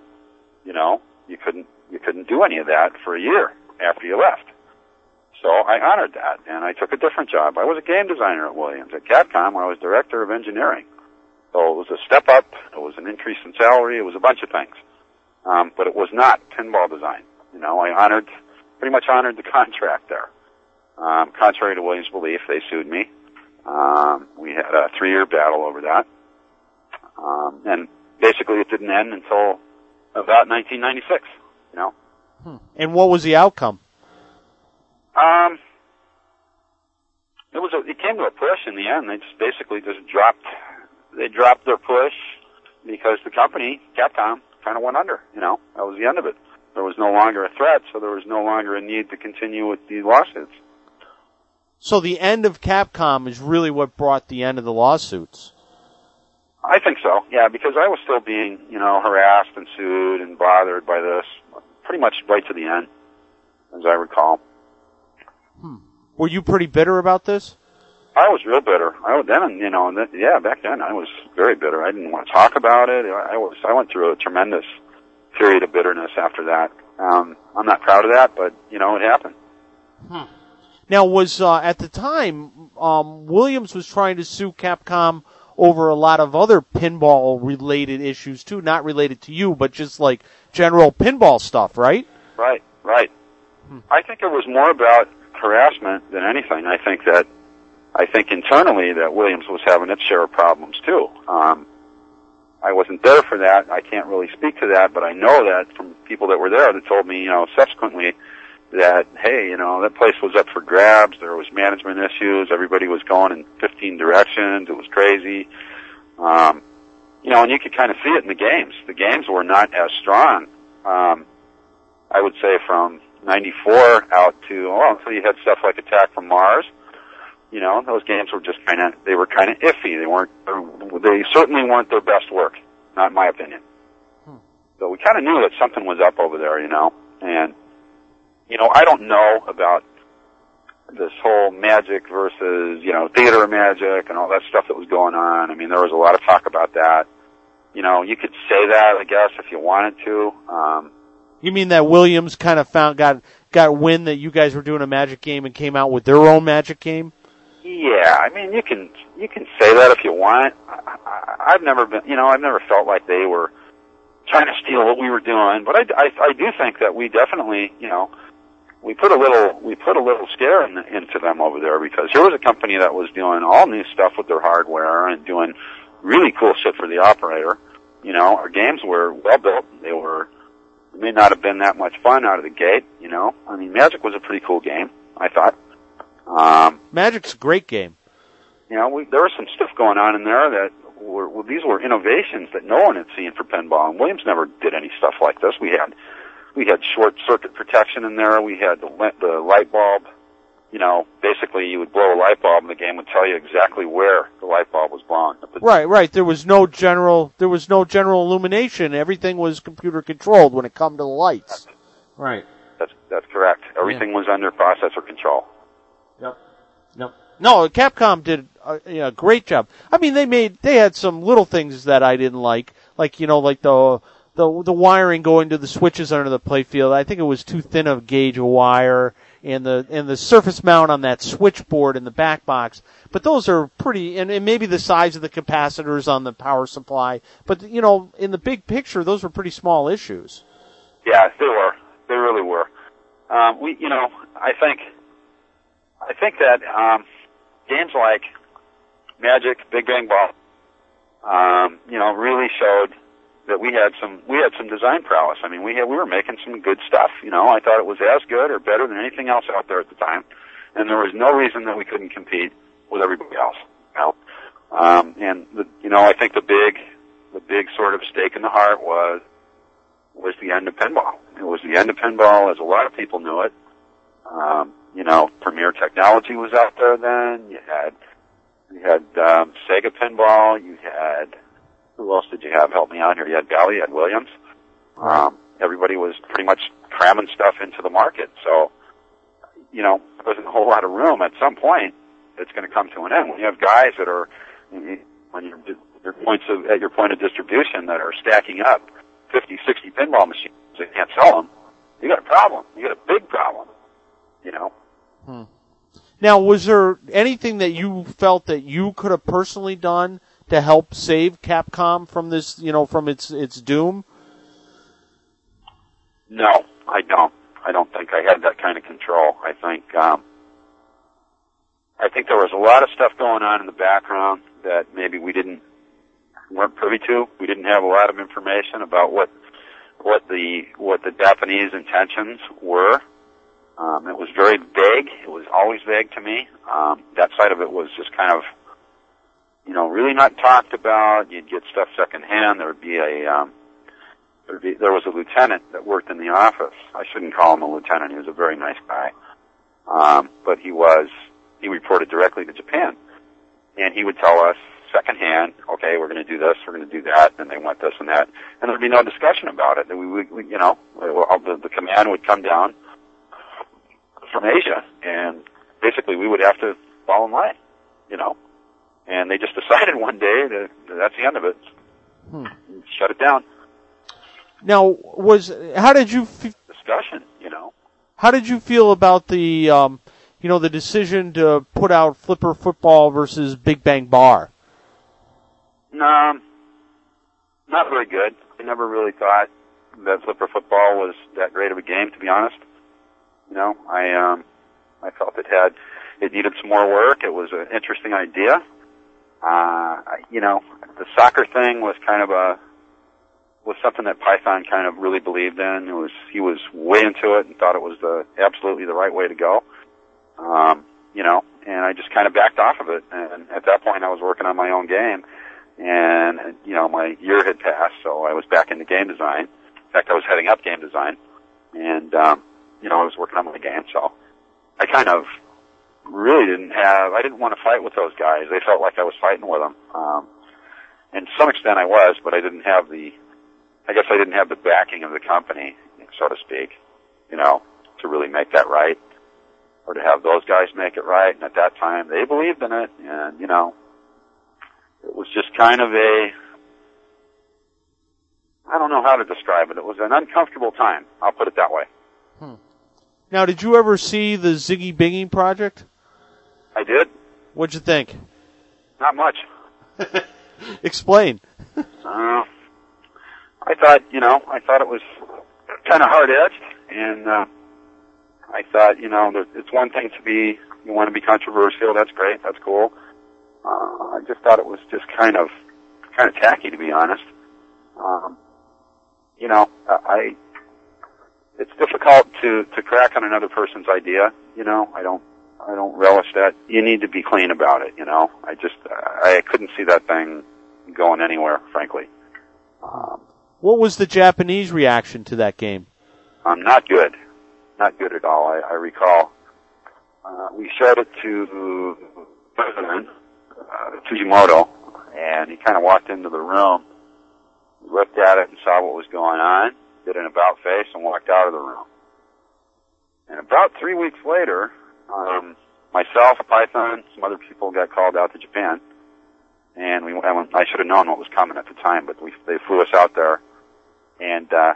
You know, you couldn't you couldn't do any of that for a year after you left. So I honored that, and I took a different job. I was a game designer at Williams. At Capcom, I was director of engineering. So it was a step up. It was an increase in salary. It was a bunch of things, um, but it was not pinball design. You know, I honored pretty much honored the <laughs> contract there. Um, contrary to Williams' belief, they sued me. Um, we had a three-year battle over that, um, and basically it didn't end until about 1996. You know. Hmm. And what was the outcome? Um, it was a, it came to a push in the end. They just basically just dropped they dropped their push because the company Capcom kind of went under. You know, that was the end of it there was no longer a threat, so there was no longer a need to continue with the lawsuits. So the end of Capcom is really what brought the end of the lawsuits. I think so, yeah, because I was still being, you know, harassed and sued and bothered by this pretty much right to the end, as I recall. Hmm. Were you pretty bitter about this? I was real bitter. I was then, you know, then, yeah, back then I was very bitter. I didn't want to talk about it. I was, I went through a tremendous period of bitterness after that. Um, I'm not proud of that, but you know, it happened. Hmm. Now, was uh, at the time um, Williams was trying to sue Capcom over a lot of other pinball related issues too, not related to you, but just like general pinball stuff, right? Right, right. Hmm. I think it was more about harassment than anything. I think that I think internally that Williams was having its share of problems too. Um, I wasn't there for that. I can't really speak to that, but I know that from people that were there that told me, you know, subsequently that, hey, you know, that place was up for grabs. There was management issues. Everybody was going in 15 directions. It was crazy. Um, you know, and you could kind of see it in the games. The games were not as strong. Um, I would say from 94 out to, well, until you had stuff like Attack from Mars. You know, those games were just kind of, they were kind of iffy. They weren't, they certainly weren't their best work, not in my opinion. Hmm. So we kind of knew that something was up over there, you know, and, you know, I don't know about this whole magic versus, you know, theater magic and all that stuff that was going on. I mean, there was a lot of talk about that. You know, you could say that, I guess, if you wanted to. Um, you mean that Williams kind of found, got, got wind that you guys were doing a magic game and came out with their own magic game? Yeah, I mean, you can, you can say that if you want. I, I, I've never been, you know, I've never felt like they were trying to steal what we were doing, but I, I, I do think that we definitely, you know, we put a little we put a little scare in, into them over there because here was a company that was doing all new stuff with their hardware and doing really cool shit for the operator. You know, our games were well built. They were they may not have been that much fun out of the gate. You know, I mean, Magic was a pretty cool game. I thought. Um, Magic's a great game. You know, we, there was some stuff going on in there that were well, these were innovations that no one had seen for pinball. And Williams never did any stuff like this. We had we had short circuit protection in there. We had the, the light bulb. You know, basically you would blow a light bulb and the game would tell you exactly where the light bulb was blown. Right, right. There was no general, there was no general illumination. Everything was computer controlled when it come to the lights. That's, right. That's, that's correct. Everything yeah. was under processor control. Yep. Yep. No, Capcom did a, a great job. I mean, they made, they had some little things that I didn't like, like, you know, like the, the the wiring going to the switches under the playfield. I think it was too thin of gauge of wire, and the and the surface mount on that switchboard in the back box. But those are pretty, and, and maybe the size of the capacitors on the power supply. But you know, in the big picture, those were pretty small issues. Yeah, they were. They really were. Um, we, you know, I think, I think that um, games like Magic, Big Bang Ball, um, you know, really showed that we had some we had some design prowess. I mean, we had we were making some good stuff. You know, I thought it was as good or better than anything else out there at the time, and there was no reason that we couldn't compete with everybody else. You know, um, and the, you know, I think the big the big sort of stake in the heart was was the end of pinball. It was the end of pinball, as a lot of people knew it. Um, you know, Premier Technology was out there then. You had you had um, Sega Pinball. You had who else did you have help me out here? You had Bally, you had Williams. Um, everybody was pretty much cramming stuff into the market. So, you know, there wasn't a whole lot of room. At some point, it's going to come to an end. When you have guys that are, when you're, your points of, at your point of distribution that are stacking up 50, 60 pinball machines and can't sell them, you got a problem. You got a big problem. You know. Hmm. Now, was there anything that you felt that you could have personally done to help save Capcom from this, you know, from its its doom? No, I don't. I don't think I had that kind of control. I think um, I think there was a lot of stuff going on in the background that maybe we didn't weren't privy to. We didn't have a lot of information about what what the what the Japanese intentions were. Um, it was very vague. It was always vague to me. Um, that side of it was just kind of you know, really not talked about. You'd get stuff secondhand. There would be a, um, there, would be, there was a lieutenant that worked in the office. I shouldn't call him a lieutenant. He was a very nice guy. Um, but he was, he reported directly to Japan. And he would tell us secondhand, okay, we're going to do this, we're going to do that, and they want this and that. And there'd be no discussion about it. We would, we, you know, the, the command would come down from Asia, and basically we would have to fall in line, you know and they just decided one day that that's the end of it. Hmm. Shut it down. Now, was how did you f- discussion? You know, how did you feel about the um, you know the decision to put out Flipper Football versus Big Bang Bar? Um, not very good. I never really thought that Flipper Football was that great of a game, to be honest. You know, I um, I felt it had it needed some more work. It was an interesting idea Uh, you know, the soccer thing was kind of a was something that Python kind of really believed in. It was he was way into it and thought it was the absolutely the right way to go. Um, you know, and I just kind of backed off of it. And at that point, I was working on my own game, and you know, my year had passed, so I was back into game design. In fact, I was heading up game design, and um, you know, I was working on my game, so I kind of really didn't have. I didn't want to fight with those guys. They felt like I was fighting with them. Um, and to some extent, I was, but I didn't have the. I guess I didn't have the backing of the company, so to speak. You know, to really make that right, or to have those guys make it right. And at that time, they believed in it, and you know, it was just kind of a. I don't know how to describe it. It was an uncomfortable time. I'll put it that way. Now, did you ever see the Ziggy Binging project? I did. What'd you think? Not much. <laughs> Explain. Uh, I thought, you know, I thought it was kind of hard edged, and uh, I thought, you know, it's one thing to be, you want to be controversial. That's great. That's cool. Uh, I just thought it was just kind of, kind of tacky, to be honest. Um, you know, I, it's difficult to to crack on another person's idea. You know, I don't, I don't relish that. You need to be clean about it. You know, I just, I couldn't see that thing going anywhere, frankly. Um, What was the Japanese reaction to that game? um, not good, not good at all. I, I recall uh, we showed it to the president uh, Tsujimoto, and he kind of walked into the room, looked at it, and saw what was going on, did an about face, and walked out of the room. And about three weeks later, um, myself, Python, some other people got called out to Japan, and we. I went- I should have known what was coming at the time, but we they flew us out there, and uh,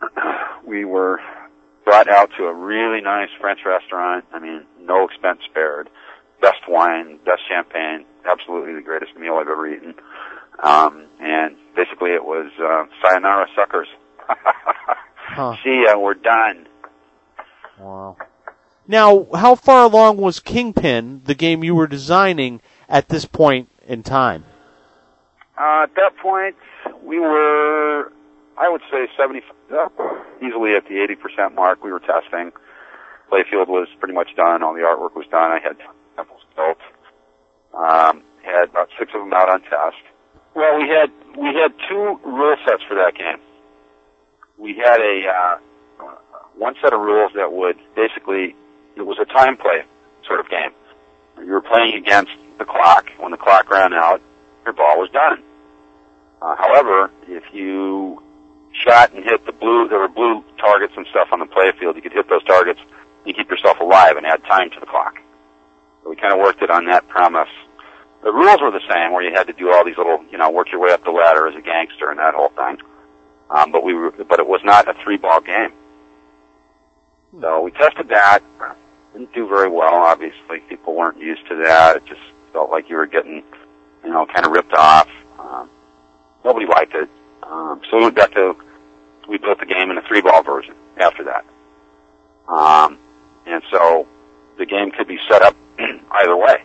<clears throat> we were brought out to a really nice French restaurant. I mean, no expense spared. Best wine, best champagne, absolutely the greatest meal I've ever eaten. Um, and basically it was, uh, sayonara suckers. <laughs> Huh. See ya, we're done. Wow. Now, how far along was Kingpin, the game you were designing, at this point in time? Uh, at that point, we were, I would say 70, uh, easily at the 80% mark. We were testing. Playfield was pretty much done. All the artwork was done. I had samples built. Um, had about six of them out on test. Well, we had we had two rule sets for that game. We had a uh, one set of rules that would basically it was a time play sort of game. You were playing against the clock. When the clock ran out, your ball was done. Uh, however, if you shot and hit the blue, there were blue targets and stuff on the play field. You could hit those targets and keep yourself alive and add time to the clock. So we kind of worked it on that premise. The rules were the same, where you had to do all these little, you know, work your way up the ladder as a gangster and that whole thing. Um, but we were, but it was not a three ball game. So we tested that. Didn't do very well, obviously. People weren't used to that. It just felt like you were getting, you know, kind of ripped off. Um, nobody liked it. Um, so we went back to, we built the game in a three ball version after that. Um, and so the game could be set up <clears throat> either way.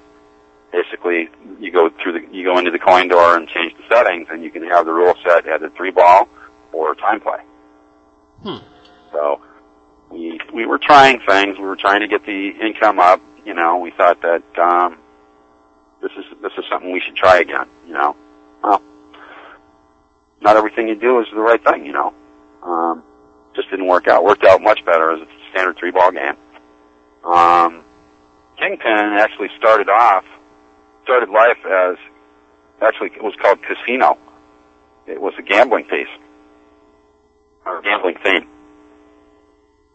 Basically, you go through the, you go into the coin door and change the settings, and you can have the rule set at a three ball or time play. Hmm. So we we were trying things. We were trying to get the income up. You know, we thought that um, this is this is something we should try again. You know, well, not everything you do is the right thing. You know, um, just didn't work out. Worked out much better as a standard three ball game. Um, Kingpin actually started off started life as actually it was called Casino. It was a gambling piece or gambling theme.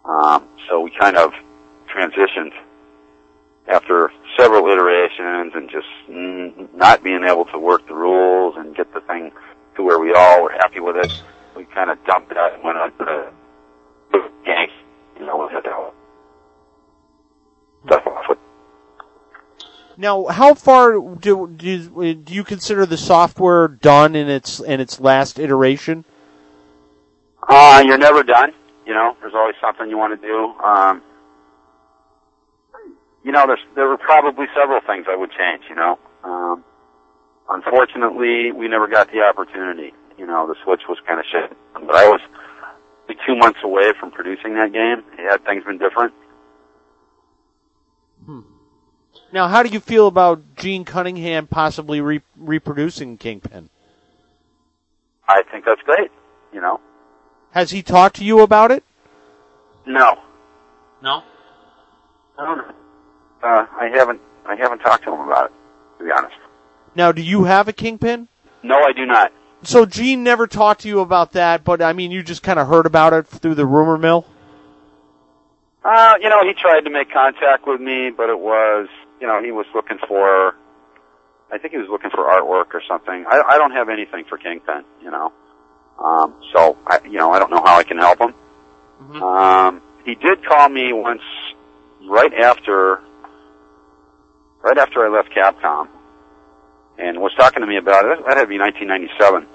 Um, so we kind of transitioned after several iterations and just not being able to work the rules and get the thing to where we all were happy with it. We kind of dumped that and went on to the gangs. You know, we had to stuff off with. Now, how far do do you, do you consider the software done in its in its last iteration? Uh, you're never done. You know, there's always something you want to do. Um, you know, there's there were probably several things I would change. You know, um, unfortunately, we never got the opportunity. You know, the switch was kind of shit. But I was like two months away from producing that game. Had things been different, Now, how do you feel about Gene Cunningham possibly re- reproducing Kingpin? I think that's great. You know, Has he talked to you about it? no, No. I don't know. Uh, I haven't. I haven't talked to him about it. To be honest. Now, do you have a Kingpin? No, I do not. So Gene never talked to you about that, but I mean, you just kind of heard about it through the rumor mill. Uh, you know, he tried to make contact with me, but it was, you know, he was looking for, I think he was looking for artwork or something. I, I don't have anything for Kingpin, you know. Um, so, I, you know, I don't know how I can help him. Um, he did call me once, right after, right after I left Capcom, and was talking to me about it. That had to be 1997.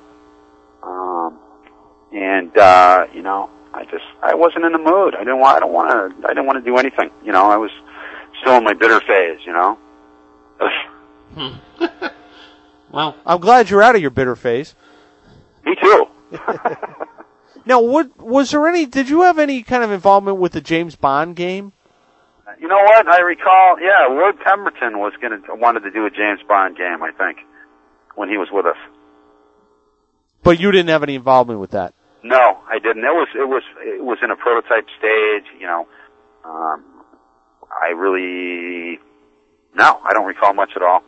Um, and, uh, you know, I just I wasn't in the mood. I didn't want I don't want to I didn't want to do anything. You know, I was still in my bitter phase. You know. <laughs> Well, I'm glad you're out of your bitter phase. Me too. <laughs> Now, what was there any? Did you have any kind of involvement with the James Bond game? You know what? I recall. Yeah, Lord Pemberton was gonna wanted to do a James Bond game. I think when he was with us. But you didn't have any involvement with that. No, I didn't. It was it was it was in a prototype stage. You know, um, I really no, I don't recall much at all.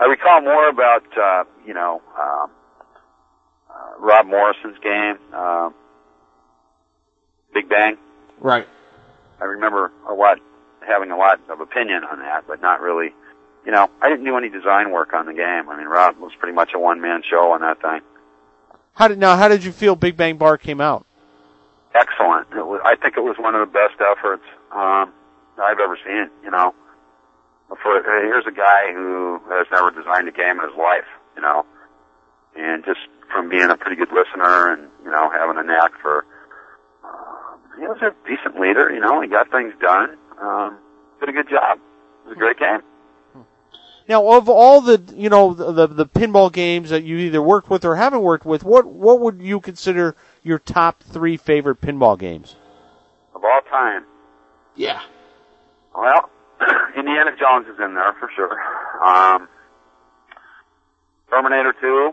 I recall more about uh, you know um, uh, Rob Morrison's game, uh, Big Bang. Right. I remember a lot having a lot of opinion on that, but not really. You know, I didn't do any design work on the game. I mean, Rob was pretty much a one man show on that thing. How did now? How did you feel Big Bang Bar came out? excellent. It was, I think it was one of the best efforts um, I've ever seen. You know, for here's a guy who has never designed a game in his life. You know, and just from being a pretty good listener and you know having a knack for, uh, he was a decent leader. You know, he got things done. Um, did a good job. It was a great game. Now, of all the you know the, the the pinball games that you either worked with or haven't worked with, what what would you consider your top three favorite pinball games? Of all time, Yeah. Well, <clears throat> Indiana Jones is in there for sure. Um, Terminator 2.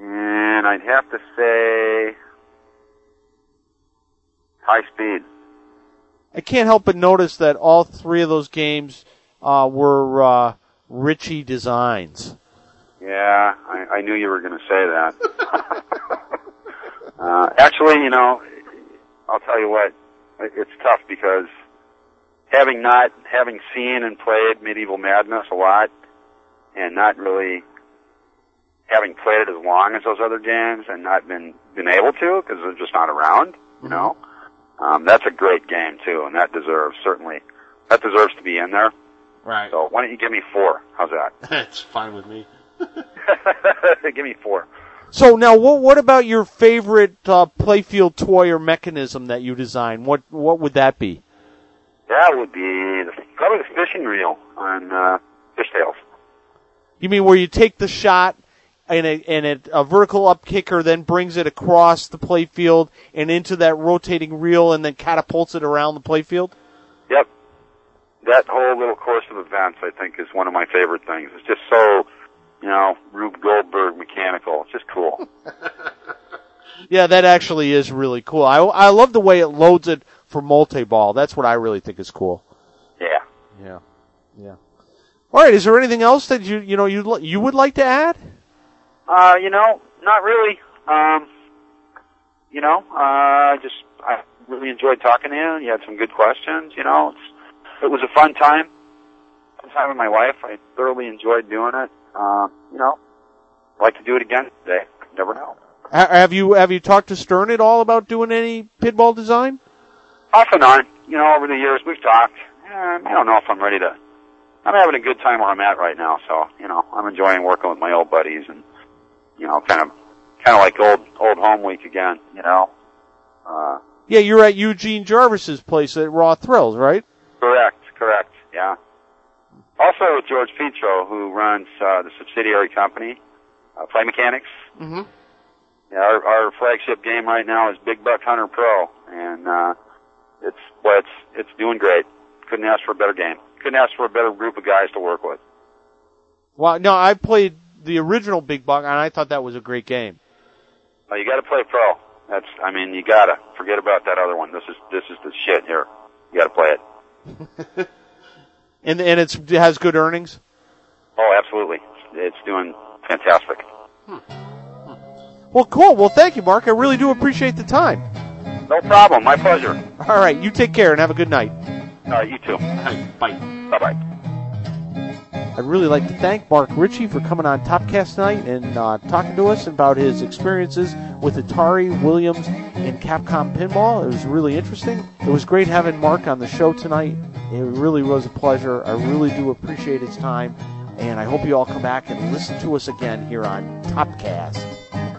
And I'd have to say High Speed. I can't help but notice that all three of those games uh, were uh, Ritchie designs. Yeah, I, I knew you were going to say that. <laughs> uh, actually, you know, I'll tell you what, it's tough because having not, having seen and played Medieval Madness a lot, and not really having played it as long as those other games and not been, been able to because they're just not around, you know, um, that's a great game too, and that deserves, certainly, that deserves to be in there. Right. So why don't you give me four? How's that? <laughs> That's fine with me. <laughs> give me four. So now, what what about your favorite uh, playfield toy or mechanism that you designed? What what would that be? That would be the, probably the fishing reel on uh, Fish Tales. You mean where you take the shot and a, and a, a vertical up kicker then brings it across the playfield and into that rotating reel and then catapults it around the playfield? Yep. That whole little course of events, I think, is one of my favorite things. It's just so, you know, Rube Goldberg mechanical. It's just cool. <laughs> Yeah, that actually is really cool. I I love the way it loads it for multi-ball. That's what I really think is cool. yeah. Yeah, yeah. All right, is there anything else that you you know you you would like to add? Uh, you know, not really. Um, you know, uh, just I really enjoyed talking to you. You had some good questions. You know, it's, it was a fun time. Fun time with my wife. I thoroughly enjoyed doing it. Um, you know, I'd like to do it again today. Never know. Have you have you talked to Stern at all about doing any pinball design? Off and on, you know, over the years we've talked. Eh, I don't know if I'm ready to. I'm having a good time where I'm at right now, so you know, I'm enjoying working with my old buddies and you know, kind of, kind of like old old home week again. You know. Uh, Yeah, you're at Eugene Jarvis's place at Raw Thrills, right? correct, correct. Yeah. Also with George Petro, who runs uh, the subsidiary company, uh, Play Mechanix. Mm-hmm. Yeah, our, our flagship game right now is Big Buck Hunter Pro, and uh, it's well, it's it's doing great. Couldn't ask for a better game. Couldn't ask for a better group of guys to work with. Well, no, I played the original Big Buck, and I thought that was a great game. Uh, you got to play Pro. That's, I mean, you gotta forget about that other one. This is this is the shit here. You got to play it. <laughs> And and it's, it has good earnings. Oh, absolutely. It's doing fantastic. Well, cool. Well, thank you, Mark. I really do appreciate the time. No problem. My pleasure. All right, you take care and have a good night. All right, you too. <laughs> Bye. Bye bye. I'd really like to thank Mark Ritchie for coming on Topcast tonight and uh, talking to us about his experiences with Atari, Williams, and Capcom Pinball. It was really interesting. It was great having Mark on the show tonight. It really was a pleasure. I really do appreciate his time, and I hope you all come back and listen to us again here on Topcast.